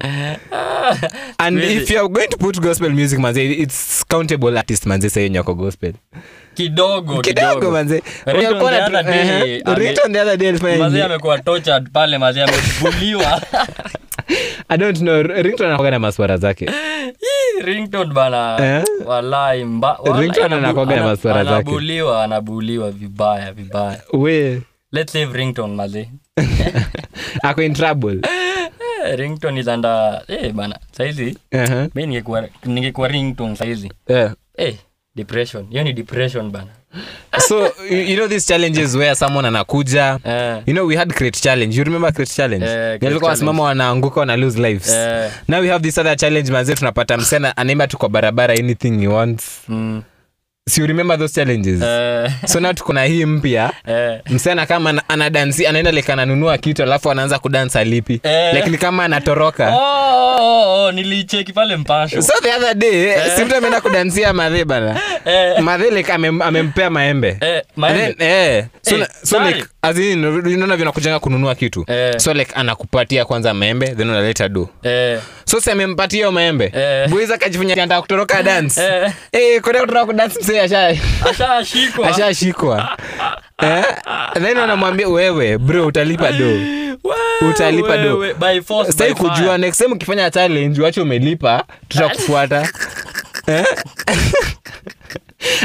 And if you're going to put gospel music manze it's countable artist manze sayenye nyako gospel. Kidogo kidogo manze. Walikuwa the other day, Ehe. the other day alifanya amekuwa tortured pale manze amebuliwa i don't know ringtone anakuwaga na maswara zake. Ringtone bana Eh? walai mba walai Ringtone anabu- na maswara zake. anabuliwa anabuliwa vibaya vibaya. We. Let's leave ringtone mazee ako in trouble Eh, ringtone ilanda eh bana saizi uh-huh. mi ningekuwa ningekuwa ringtone saizi yeah. eh depression hiyo ni depression bana so you, know these challenges where someone anakuja yeah. you know we had crate challenge you remember crate challenge Eh, Crate walikuwa wasimama wanaanguka wana lose lives yeah. now we have this other challenge manze tunapata msena anaimba tu kwa barabara anything he wants Mm. Si you remember those challenges? Uh, so na tuko na hii mpya. Uh, msena kama anadansi anaenda like ananunua kitu alafu anaanza kudansa alipi Eh. like kama anatoroka. Oh, oh, oh, nilicheki pale mpasho. So the other day uh, si mtu ameenda kudansia madhe bana? Uh, madhe like amem- amempea maembe. And maembe? then, eh, so, Eh, so sorry. like as in unaona vinakujanga kununua kitu. Eh. so like anakupatia kwanza maembe then unaleta do. Eh. so si amempatia maembe Eh. boys akajifunya anataka kutoroka dance. Eh. eh kwenda kutoroka kudance asha ashashikwa. ashashikwa. Eh? Then anamwambia wewe bro utalipa do utalipa do wewe, by force, stai kujua next time ukifanya challenge wache umelipa tutakufuata?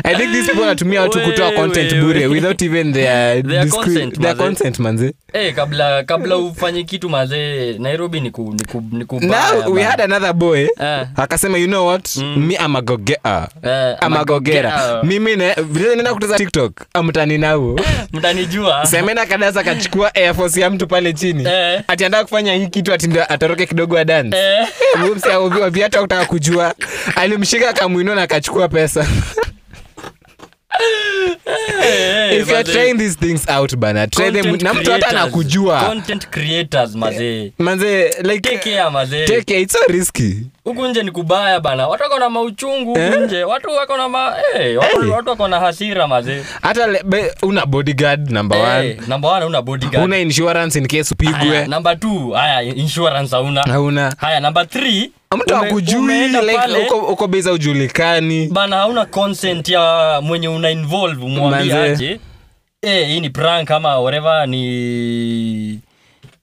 i think these people wanatumia watu kutoa content bure without even their, Their consent, their consent manze. Eh, kabla kabla ufanye kitu mazee nairobi ni ku, ni ku, ni kubaya now we had another boy uh, akasema you know what? Me amagogea uh, amagogera amagogera. mimi ne- vile nenda kutuza tiktok amtani nao. Mtanijua semena kadasa kachukua air force ya mtu pale chini. Eh. atiandaa kufanya hii kitu ati ndio atoroke kidogo a dance. Eh. viatu akutaka kujua. Alimshika akamwinua na akachukua pesa. If you're trying these things out bana try them. Na mtu hata creators. Content creators mazee manze like take care mazee take care, it's so risky. Huku nje ni kubaya bana. Watu wako na mauchungu Eh? nje. Watu wako na ma watu, watu wako na hasira mazee hata una bodyguard number one. number one una bodyguard. Una insurance in case Haya, number two. Haya insurance hauna. Hauna. Haya number three mtu akujui like uko, beza ujulikani bana hauna consent ya mwenye una involve umwambie aje. Eh hii ni prank ama whatever ni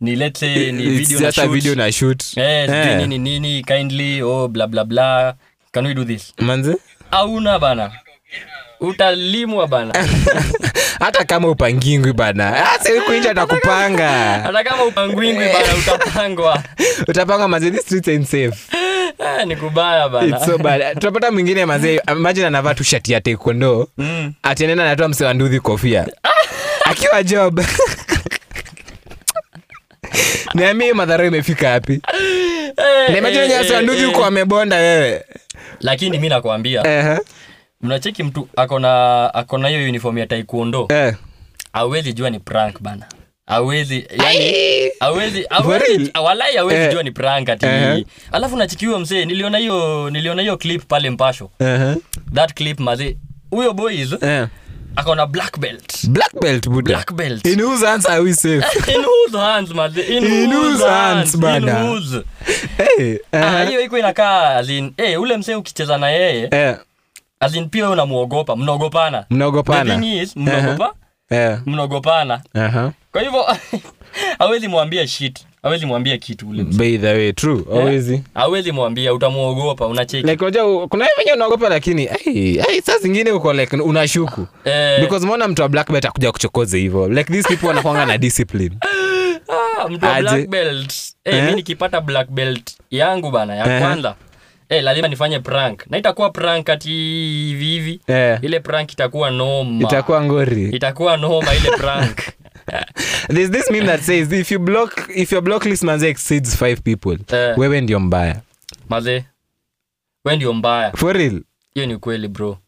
ni let's say ni It's video na shoot. video na shoot. Eh Eh. nini nini kindly oh bla bla bla. Can we do this? Manze? Hauna bana. Utalimwa bana. Hata kama upangingwi bana. Sikuinja atakupanga hata kama upangwingwi bana utapangwa. Utapangwa manze. Streets and safe ni kubaya bana. It's so bad. Tutapata mwingine mazee imagine anavaa tu shati ya taekwondo. Mm. atienenda anatoa msewa nduthi kofia. Akiwa job. Niamie madhara imefika hapi Eh, naimajini eh, eh, nduthi huko amebonda wewe. Lakini mi nakwambia. Ehe. mnacheki mtu akona akona hiyo uniform ya taekwondo? Eh. awezi jua ni prank bana awezi yani awezi awezi walai awezi Eh. jua ni prank ati. Eh. alafu nachikiwa msee niliona hiyo niliona hiyo clip pale mpasho. Ehe. that clip mazee huyo boys Eh. akona black belt. Black belt buda. Black belt. In whose hands are we safe? In whose hands mazee? In, In whose whose hands, hands in whose? Hey, Ah, uh, hiyo iko inakaa as in eh ule msee ukicheza na yeye eh, as pia unamuogopa mnaogopana. Mnaogopana. the thing is mnaogopa eh, mnaogopana. Aha. kwa hivyo awezi mwambia shit. Awezi mwambia kitu ule. By the way true. Eh? awezi mwambia utamwogopa unacheki. Like unajua kuna venye unaogopa lakini ai, ai, saa zingine uko like unashuku Eh. because mbona mtu wa black belt akuja kuchokoze hivyo? Like these people wanakwanga na discipline. Ah, mtu wa black belt. Eh, Eh? mi nikipata black belt yangu bana ya Eh. kwanza eh, lazima nifanye prank. Na itakuwa prank ati hivi hivi. Yeah. ile prank itakuwa noma. Itakuwa ngori. Itakuwa noma ile prank. There's this meme that says if you block if your block list manze exceeds five people Eh. wewe ndio mbaya. Maze wewe ndio mbaya. For real? Hiyo ni kweli bro.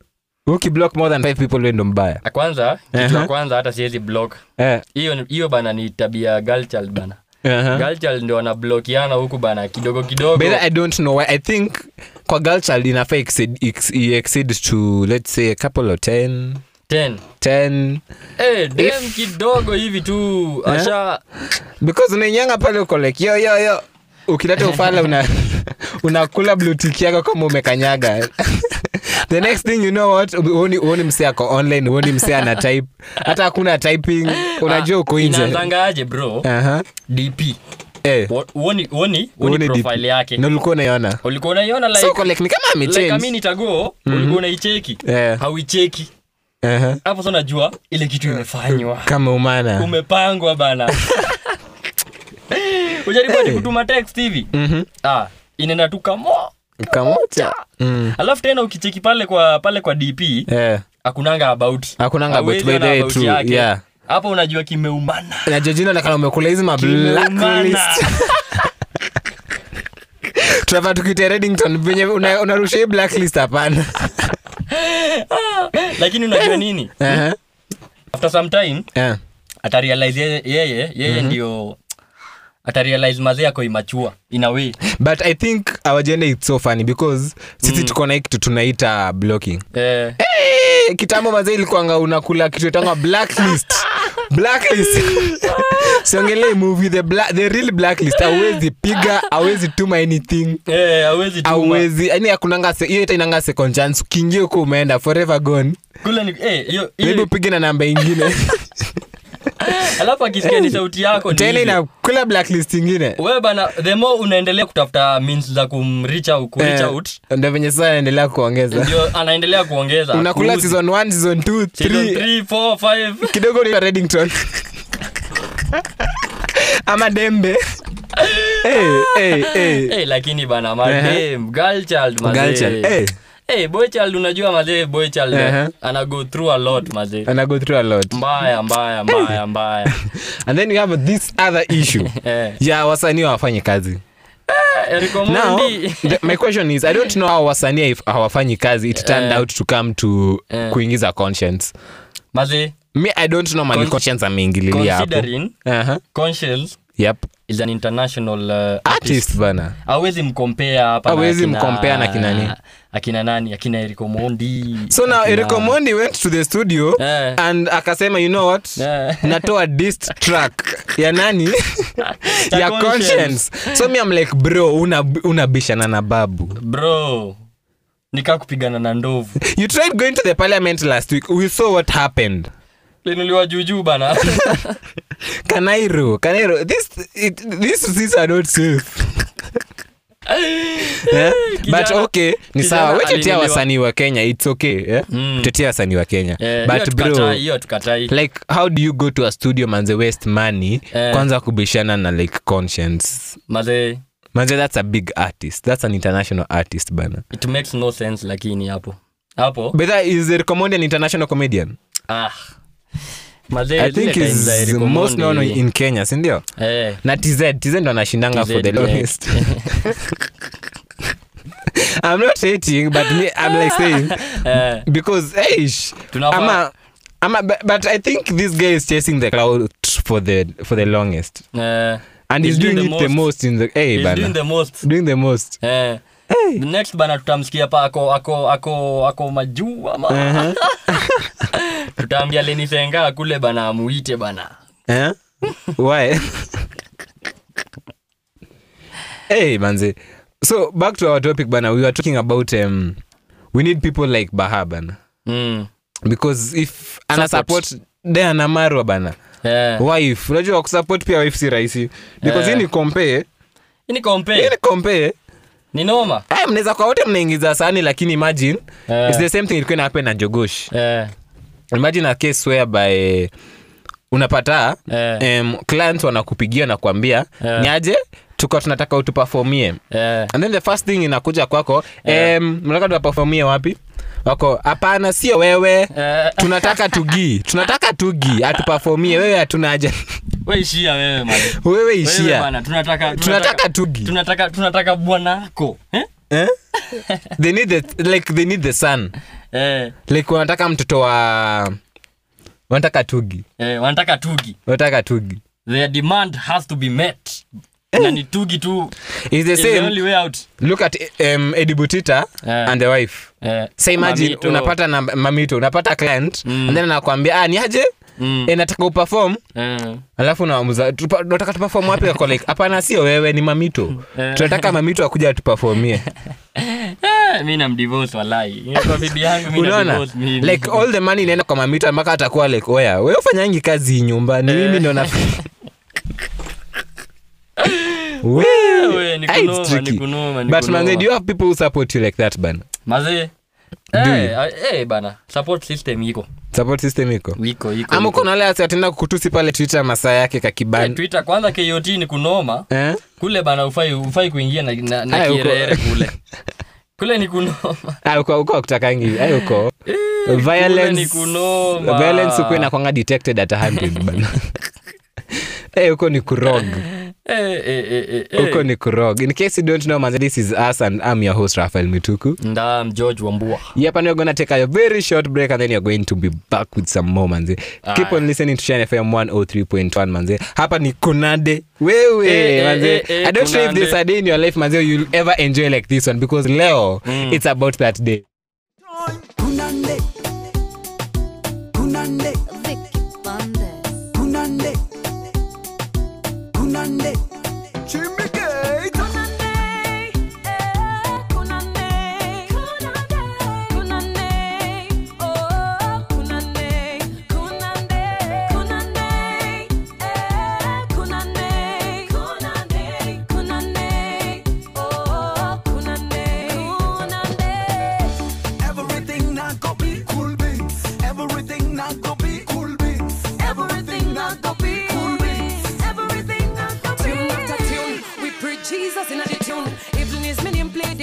Ukiblock more than five people wewe ndio mbaya. Kwanza kitu ya uh -huh. kwanza hata siwezi block. Eh. Hiyo hiyo bana ni tabia girl child bana uh-huh. ndio wanablokiana huku bana kidogo kidogo. But I don't know why. I think kwa girl child inafaa exceed, ex, exceed to let's say a couple of 10 10 10 eh dem kidogo hivi tu. Eh? asha. Because unainyanga pale uko like yo yo yo ukileta ufala una unakula blutiki yako kama umekanyaga. The next thing you know what uoni, uoni msee ako online uoni msee ana type. Hata hakuna typing. Unajua uko nje. bro? Aha. dp Eh, uoni uoni uoni uoni profile DP. yake. Na ulikuwa unaiona. Ulikuwa unaiona like so like ni kama like a amechange minute ago ulikuwa unaicheki. Hauicheki. Aha. hapo sasa unajua ile kitu imefanywa. Kama umana. Umepangwa bana ujaribu hadi kutuma text hivi? Ah inaenda tu kamo kamoja mm. alafu tena ukicheki pale kwa pale kwa dp hakunanga about. Akunanga about, by the way, true, yake. yeah. hapo unajua kimeumana. Na jojina nakana umekula hizi mablacklist tunafaa tukite redington venye una- unarusha hii blacklist hapana. Lakini unajua nini? Aha. after some time Yeah. atarealize yeye yeye, yeye ndio atarealize mazee yako imachua in a way. But i think our gender is so funny because sisi tuko na kitu tunaita blocking. Eh, hey, kitambo mazee ilikuanga unakula kitu itanga blacklist. Blacklist. Siongelei movie the, bla the real blacklist. Awezi piga awezi tuma anything. Eh, hawezi tuma. awezi yani akunanga hiyo itainanga second chance. Ukiingia huko umeenda forever gone. Kule ni eh, hiyo hiyo upige na namba ingine alafu akisikia ni sauti yako tena blacklist ingine. Wewe bana the more unaendelea kutafuta means za kumreach out, kureach Eh, out. ndo venye sasa anaendelea kuongeza. Ndio anaendelea kuongeza. Unakula season 1 season 2 Season 3 three, four, five. kidogo ni Reddington ama dembe. Hey, hey, hey. Hey, lakini bana madem girl child mazee. Girl child, eh. Eh, boy child unajua mazee boy child Uh-huh. ana go through a lot mazee ana go through a lot. Mbaya mbaya mbaya mbaya. And then you have this other issue. Eh. yeah wasanii hawafanyi kazi. Now the, my question is i don't know how wasanii if hawafanyi kazi. It turned uh, out to come to uh, kuingiza conscience. Mazee me i don't know mali Con- conscience ameingililia hapo. considering uh-huh. conscience yep. is an international uh, artist artist. bana. Awezi mkompea hapa Hawezi mcompare na kinani nani? Akina nani? Akina eriko mondi so now akina- Eriko Mondi went to the studio yeah. and akasema you know what? Yeah. natoa dist track ya nani? Ya ya Conscience. conscience. So me I'm like bro una na babu. Bro nikaa kupigana na ndovu. You tried going to the parliament last week. We saw what happened. Linuliwa juujuu bana. Kanairo kanairo this it, this these are not safe yeah? but okay ni sawa. wetetea wasanii wa kenya its okay yeah? Mm. tetea wasanii wa kenya. Eh, but bro like how do you go to a studio manze west money Eh. kwanza kubishana na like conscience? Mazee manze that's a big artist. That's an international artist bana. It makes no sense lakini hapo. Hapo. But that is Eric an international comedian? Ah i think is most known in kenya sindio eh. Na tz tz ndo anashindanga for the longest. I'm not hating but me i'm like saying eh. because eish ama ama but, but i think this guy is chasing the cloud for the for the longest. Eh. And he's, doing, it the most in the hey He's bana. doing the most. Doing the most. Eh The next bana tutamsikia pa ako ako ako ako majuu ama tutaambia lenisenga kule bana amuite bana Eh? Why? hey, manzi So back to our topic, bana. We were talking about um, we need people like Baha, bana, mm. because if ana Support. support de anamarwa bana, Yeah. wife unajua kusupport pia wife si rahisi because yeah. ini ni compare Hii ni compare. hii compare Ni noma. Aya, mnaweza kwa wote mnaingiza sani lakini imagine yeah. it's the same thing ilikuwa ina na jogosh yeah. imagine a case whereby unapata yeah. um, client wanakupigia na kuambia yeah. nyaje tuko tunataka utupafomie yeah. and then the first thing inakuja kwako yeah. um, mnataka tuperformie wapi wako hapana sio wewe Eh. tunataka tugi tunataka tugi atupafomie wewe hatuna haja Wewe ishia wewe man. wewe Wewe ishia tunataka tunataka tugi tunataka tunataka bwanako. Eh? eh? they need the, like they need the son Eh. like wanataka mtoto wa wanataka tugi Eh, wanataka tugi. wanataka tugi Their demand has to be met. Na ni tugi tu. Is the same. only way out. look at um, Eddie Butita Eh. and the wife yeah. say imagine Mamito. unapata na mamito unapata client and then anakuambia ah, ni aje Mm. e, nataka uperform Eh. alafu nawamuza nataka tuperform wapi ako like hapana sio wewe ni mamito Eh. tunataka mamito akuja atuperformie Eh, mi namdivorce walai. Bibi yangu unaona like all the money inaenda kwa mamito mpaka atakuwa like oya wewe ufanyangi kazi nyumbani mimi ndo na We, Wewe, ni ah, it's kunoma, tricky. ni kunoma, ni but kunoma. do you have people who support you like that bana. Mazee. Do Eh, eh, bana support system iko. Support system iko? Iko iko ama iko. wale wasi kukutusi pale twitter masaa yake Eh, twitter kwanza kot ni kunoma. Eh? kule bana ufai ufai kuingia na, na, na Aya, kierere kule. Kule ni kunoma. Ah, uko uko kutakangi uko? Ni kunoma. violence uko inakwanga detected at 100 bana. Eh, huko ni kurog eh, eh, eh, eh, huko ni kurog in case you don't know man this is us and i'm your host rafael mituku ndam george wambua Yep, and we're gonna take a very short break and then you're going to be back with some more manze. Keep on listening to Shine FM 103.1 manze. Hapa ni Kunade. Wewe Eh, manze. eh, eh, I don't know if Kunade. there's a day in your life manze you'll ever enjoy like this one because leo it's about that day.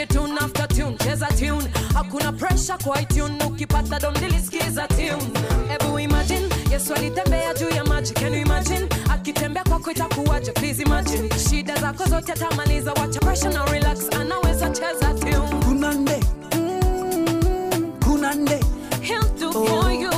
Play tune after tune, cheza tune. Hakuna pressure kwa iTunes, ukipata dondili skiza tune. Ebu imagine, Yesu alitembea juu ya maji, can you imagine? Akitembea kwako itakuwaje, please imagine. Shida zako zote atamaliza, wacha pressure na relax, anaweza cheza tune. Kunande. Kunande. He'll do for you.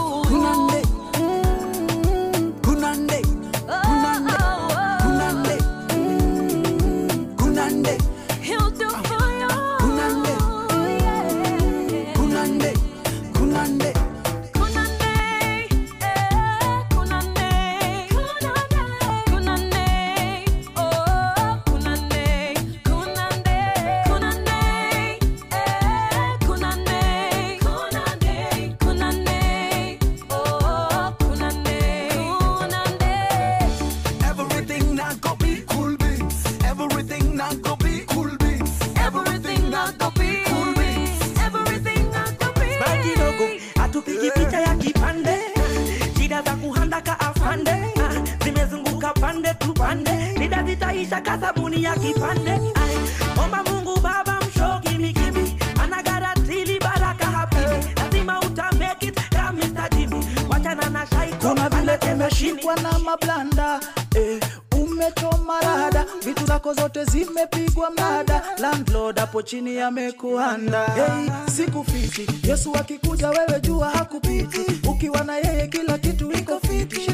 Nida sabuni ya kipande. Ai, omba mungu baba mshoki mikibi. Anagaratili baraka habibi lazima uta make it kama Mr. Jimmy. Wachana na shaiko. Vile umeshikwa na mablanda eh, umechoma rada vitu zako zote zimepigwa mnada landlord hapo chini amekuanda. Hey, sikufiti yesu akikuja wewe jua hakupiti ukiwa na yeye kila kitu iko fiti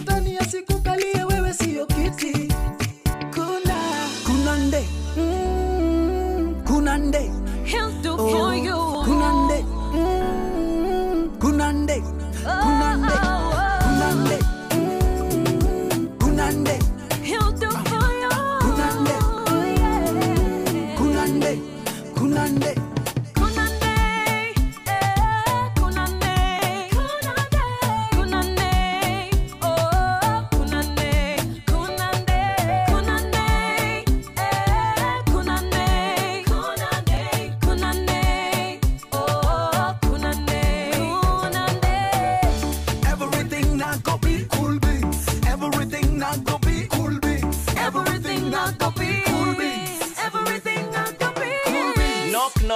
Kunande. He'll do Oh, for you. Kunande. Kunande. Kunande.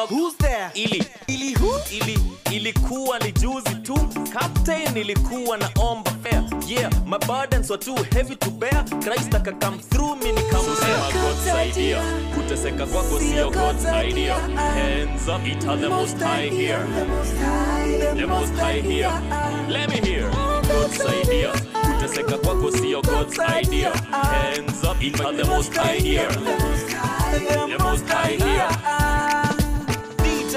Who's there? Ili. Ili who? Ili. Ilikuwa ni juzi tu. Captain ilikuwa na omba fair. Yeah, my burdens were too heavy to bear. Christ aka come through me nikampea. God's idea. Kuteseka kwako sio God's idea. Hands up, it the most high here. The most high here. Let me hear. God's idea. Kuteseka kwako sio God's idea. Hands up, it the most high here. The most high here.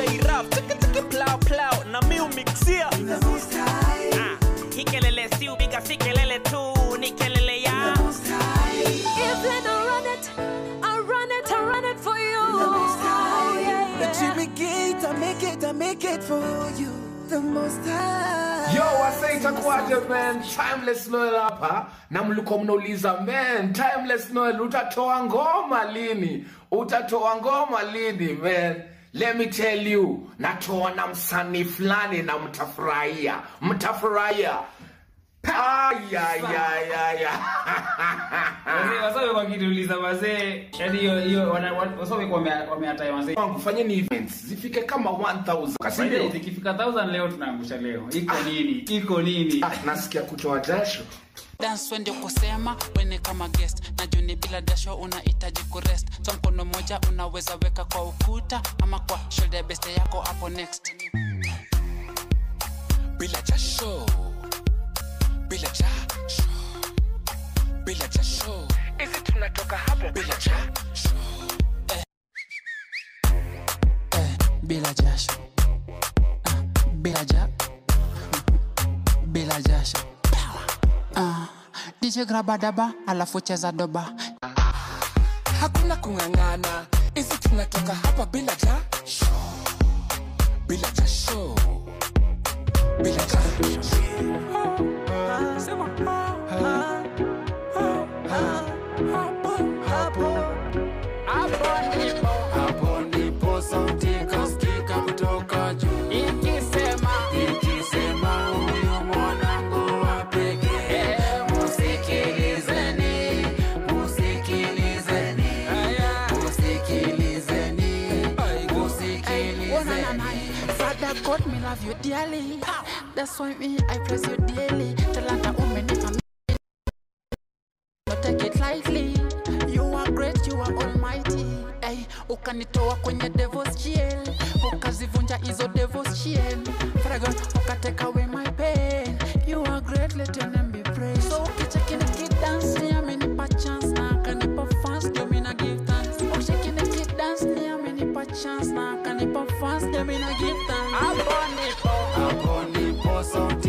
DJ rap, cheke plow plow na mi umixia. Ah, hii kelele si ubiga si kelele tu ni kelele ya If they I run it, I run it, I run it for you. Yeah, yeah. Jimmy Gate, I make it, I make it for you. The most high. yo wase itakuwaje man timeless noel hapa na mlikuwa mnauliza man timeless noel utatoa ngoma lini utatoa ngoma lini man let me tell you natoa na msanii fulani na mtafurahia. Mtafurahia. Fanyeni events zifike kama 1000 kasi Wazee, ndio? zikifika 1000 leo tunaangusha leo. Iko nini? Iko nini? Nasikia kutoa jasho dance wende kusema wene kama guest. Na juni bila dasho unahitaji kurest. So mkono moja unaweza weka kwa ukuta ama kwa shoulder beste yako hapo next. Bila jasho. Bila jasho. Bila jasho. Hizi tunatoka hapo. Bila jasho. Eh, bila jasho. Ah, bila ja bila jasho Ah, DJ grabadaba alafu cheza doba. Hakuna kung'ang'ana hizi tunatoka hapa bila jasho bila jasho bila jasho hapo That's why me I praise you daily. Talanta umenipa Don't take it lightly. You are great, you are almighty. Hey, ukanitoa kwenye devil's jail, ukazivunja hizo devil's chain. God, ukateka away my pain. You are great, let your name be praised. So ukicheki nikidance, ni amenipa chance na akanipa fans, ndio mimi na give thanks. Ukicheki nikidance, ni amenipa chance na akanipa fans, ndio mimi na give Sexy.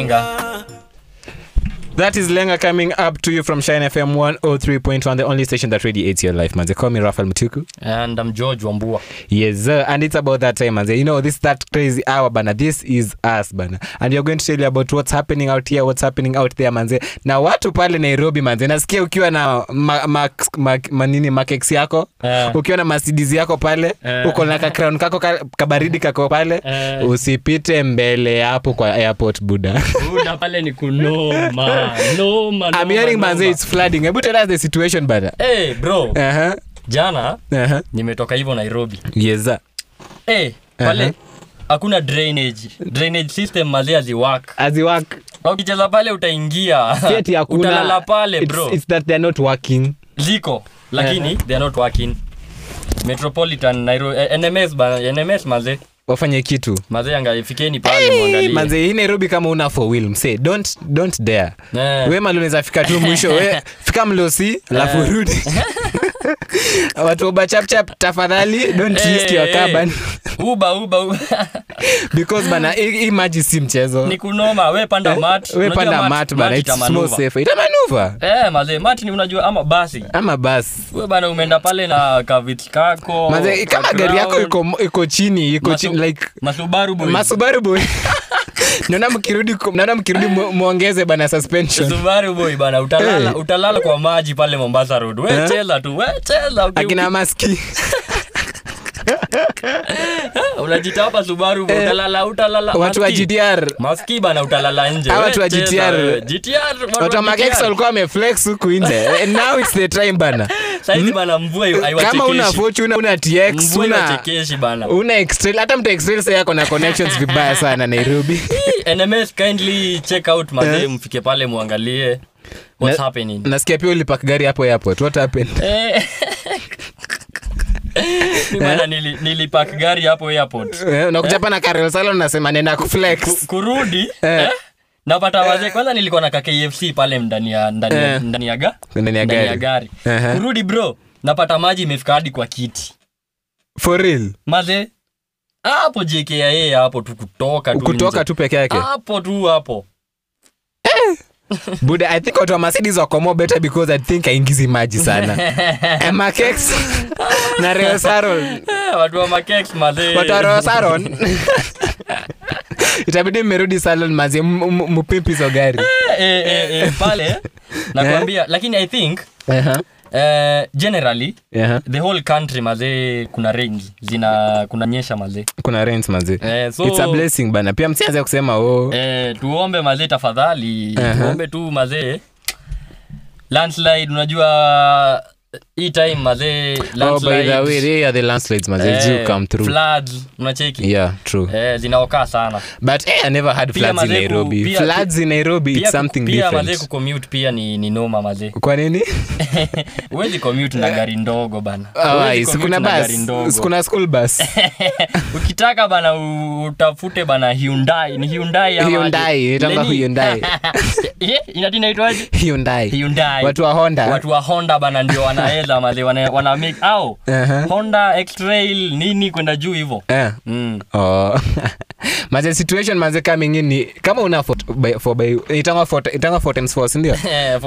Lenga That is Lenga coming up to you from Shine FM 103.1, the only station that radiates your life, man. They call me Rafael Mutuku. And I'm George Wambua Yes, sir. And it's about that time, man. You know, this that crazy hour, bana. This is us, bana. And you're going to tell you about what's happening out here, what's happening out there, manze. Na watu pale Nairobi, manze. Nasikia ukiwa na ma, ma, ma, manini makex yako, Eh. ukiwa na Mercedes yako pale, Eh. uko na ka crown kako ka, kabaridi kako pale, Eh. usipite mbele hapo kwa airport buda. buda pale ni kunoma noma I'm hearing noma. manze it's flooding. Hebu tell us the situation, bana. hey, bro Uh-huh. Jana Uh-huh. nimetoka hivyo nairobi Yes, sir. hey, pale Uh-huh. hakuna drainage drainage system mazee aziwak Aziwak. ukicheza pale utaingia hakuna- utalala pale bro It's that they're not working. ziko lakini uh-huh. they're not working metropolitan Nairobi, eh, nms ba, nms maze wafanye kitu. Maze angaifikeni pale mwangalie. manze hii nairobi kama una for will mse don't, don't dare. Yeah. we mali unaweza fika tu mwisho we fika mlosi alafu yeah. rudi watu chapchap tafadhali don't hey, risk your eh. carbon uba uba uba. Because bana hii maji si mchezo. Ni kunoma we panda mat. we panda mat- bana it's more safe. Itamanuva eh maze mat ni unajua ama basi. Ama basi. We bana umeenda pale na kavit kako manze kama gari yako iko iko chini iko chini like masubaru masubaru boy. Naona mkirudi naona mkirudi muongeze bana suspension. Subaru boy bana utalala, Hey. utalala kwa maji pale Mombasa Road. We cheza tu, we cheza akina maski unajita hapa Subaru Eh. utalala utalala. watu wa gtr Maski bana utalala nje. Watu wa GTR. GTR. watu wa makex walikuwa wameflex huku nje And now it's the time bana Saizi bana mvua kama una fortune una tx una bana. una extrail hata mtu extrail sasa yako na connections vibaya sana nairobi NMS kindly check out mazee Eh. mfike pale muangalie what's Na- happening. nasikia pia ulipak gari hapo airport what happened Eh. nili- nilipak gari hapo airport. Eh, unakuja hapa na Karel Salon nasema nenda kuflex kurudi Eh. eh? napata wazee kwanza nilikuwa na kfc pale ndani ya ndani ya Eh. ndani ya ga Ndani ya gari. gari kurudi bro napata maji imefika hadi kwa kiti for real maze hapo jkia hapo tu kutoka tu kutoka tu peke yake hapo tu hapo buda i think watu wa mercedes wako more better because i think aingizi maji sana. Eh, makex na Saron. Eh, watu wa makex maze watu wa Real Saron. Itabidi mmerudi salon mazi m- m- hizo gari. Eh, eh, eh, pale nakwambia. Lakini i think Aha. Eh, generally yeah. the whole country mazee kuna rains zina kuna nyesha mazee kuna rains mazee Eh, so- it's a blessing bana. Pia msianze kusema oh. Eh, tuombe mazee tafadhali. Aha. tuombe tu mazee landslide unajua hii time mazee oh by the way they the landslides mazi eh, do come through. floods unacheki? Yeah true. Eh, zinaokaa sana. But eh, i never had floods in nairobi. pia- floods in nairobi pia it's something pia mazee different pia ni, ni noma mazee kwa nini? Huwezi commute na gari ndogo bana. Oh, Huwezi ai, commute sikuna na gari bus ndogo. school bus? Ukitaka bana utafute bana hyundai. Ni hyundai ama Hyundai, aje? Hyundai. Eh, inaitwaje? Hyundai. Hyundai. watu wa honda. Watu wa honda bana ndio wanaweza maze wana, wana make au Aha. honda x-trail nini kwenda juu hivo Eh. mm. Oh. maze situation maze coming in ni kama una for, by, for by, itangwa for, itangwa for times four si ndio Eh,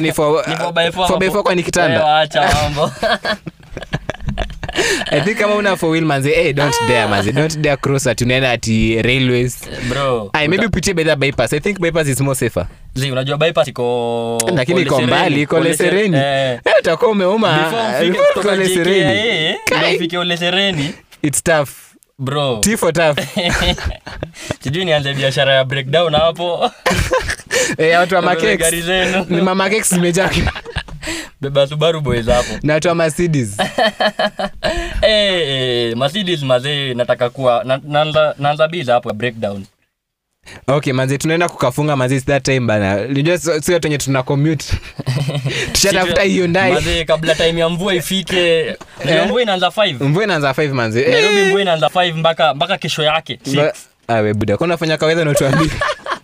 ni for, Ni four by four for by hapo. four kwa ni kitanda i think kama una for wheel manze hey, don't dare manze don't dare cross at unaenda ati railways. Bro i maybe upitie by the bypass. I think bypass is more safer. Zi unajua bypass iko lakini iko mbali iko lesereni eh, Eh, utakuwa umeuma. Before kutoka lesereni ndio ufike lesereni it's tough. Bro. T for tough. Sijui nianze biashara ya breakdown hapo. Eh watu wa ni mama kex zimejaa. Beba subaru boys hapo. Na watu wa mercedes Eh, eh, mercedes mazee nataka kuwa na- naanza naanza biza hapo breakdown. Okay manze tunaenda kukafunga manze it's that time bana. Unajua sio tenye tuna commute. Tushatafuta hiyo ndai kabla time ya mvua ifike. Eh? mvua inaanza 5 mvua inaanza 5 manze nairobi Eh. mvua inaanza 5 mpaka mpaka kesho yake Six. Awe buda kwa unafanya kawaida na utuambie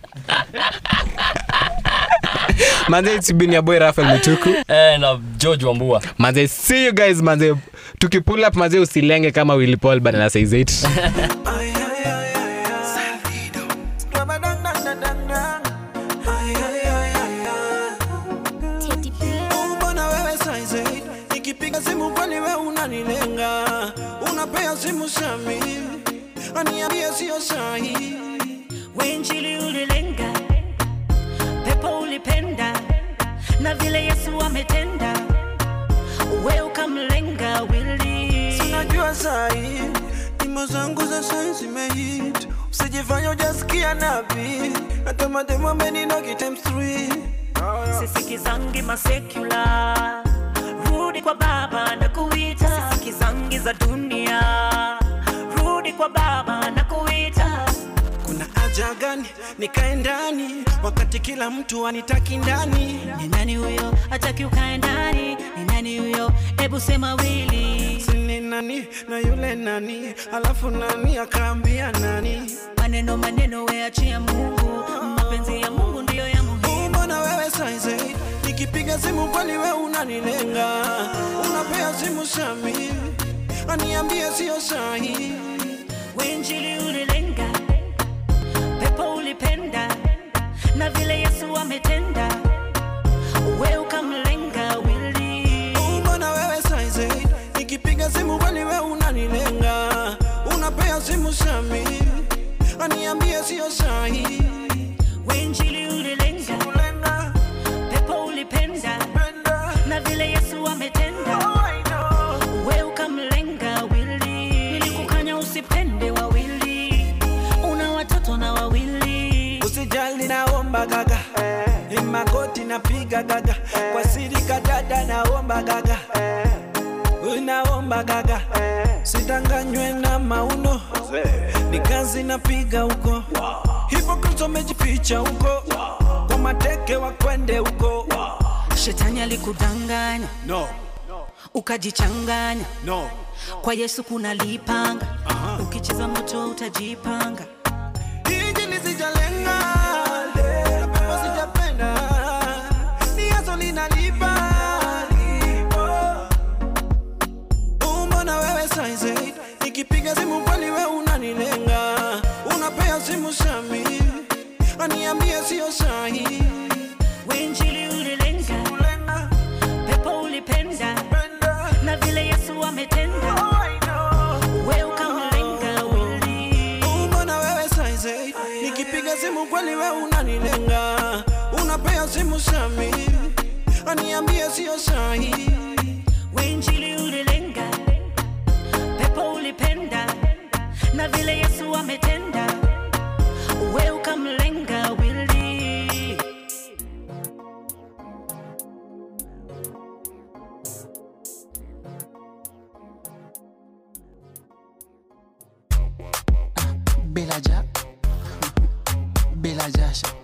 manze it's been your boy Rafael Mituku eh, na george wambua. Manze see you guys manze. Tukipull up manze usilenge kama Willy Paul bana na size 8 na dangdang Ay, ay, ay, ay, ay. Oh, mbona wewe size? Eight? nikipiga simu kwani we unanilenga. Unapea simu sami aniambie sio sahi. Wenjili ulilenga pepo ulipenda na vile yesu ametenda we ukamlenga wili sinajua sahi nyimbo zangu za sai zimehit. Usijifanya ujasikia nabi hata mademo ameninogi times sisikizangi masekula rudi kwa baba na kuita. Sisikizangi za dunia kuna gani? Nikae ndani wakati kila mtu anitaki ndani. Ni nani huyo? Hataki ukae ndani. Ni nani huyo? Hebu sema wili. Sini nani? Na yule nani? Alafu nani akaambia nani? Maneno maneno weachia mungu. Mapenzi ya mungu ndiyo ya muhimu. Mbona wewe size nikipiga simu kweli we unanilenga. Unapea simu sami aniambie sio sahi wenjili ulilenga pepo na vile yesu ametenda we ukamlenga wili mbona wewe saizi, nikipiga simu kweli we unanilenga. Unapea simu Shami, aniambie sio sahi napiga gaga. Kwa siri kadada naomba gaga. Naomba gaga. Sidanganywe na mauno. Ni kazi napiga huko. Hipokristo mejificha huko. Kwa mateke wakwende huko. Shetani alikudanganya. No. Ukajichanganya. No. Kwa yesu kuna lipanga ukicheza moto utajipanga size nikipiga simu kweli we unanilenga? Unapea simu sami aniambia sio sahi. Wenjili ulilenga. Pepo ulipenda. Na vile yesu ametenda. Oh, nikipiga simu kweli we unanilenga. Unapea simu sami aniambia sio sahi. Wenjili ulilenga na vile yesu ametenda. We ukamlenga wili ja. Jasho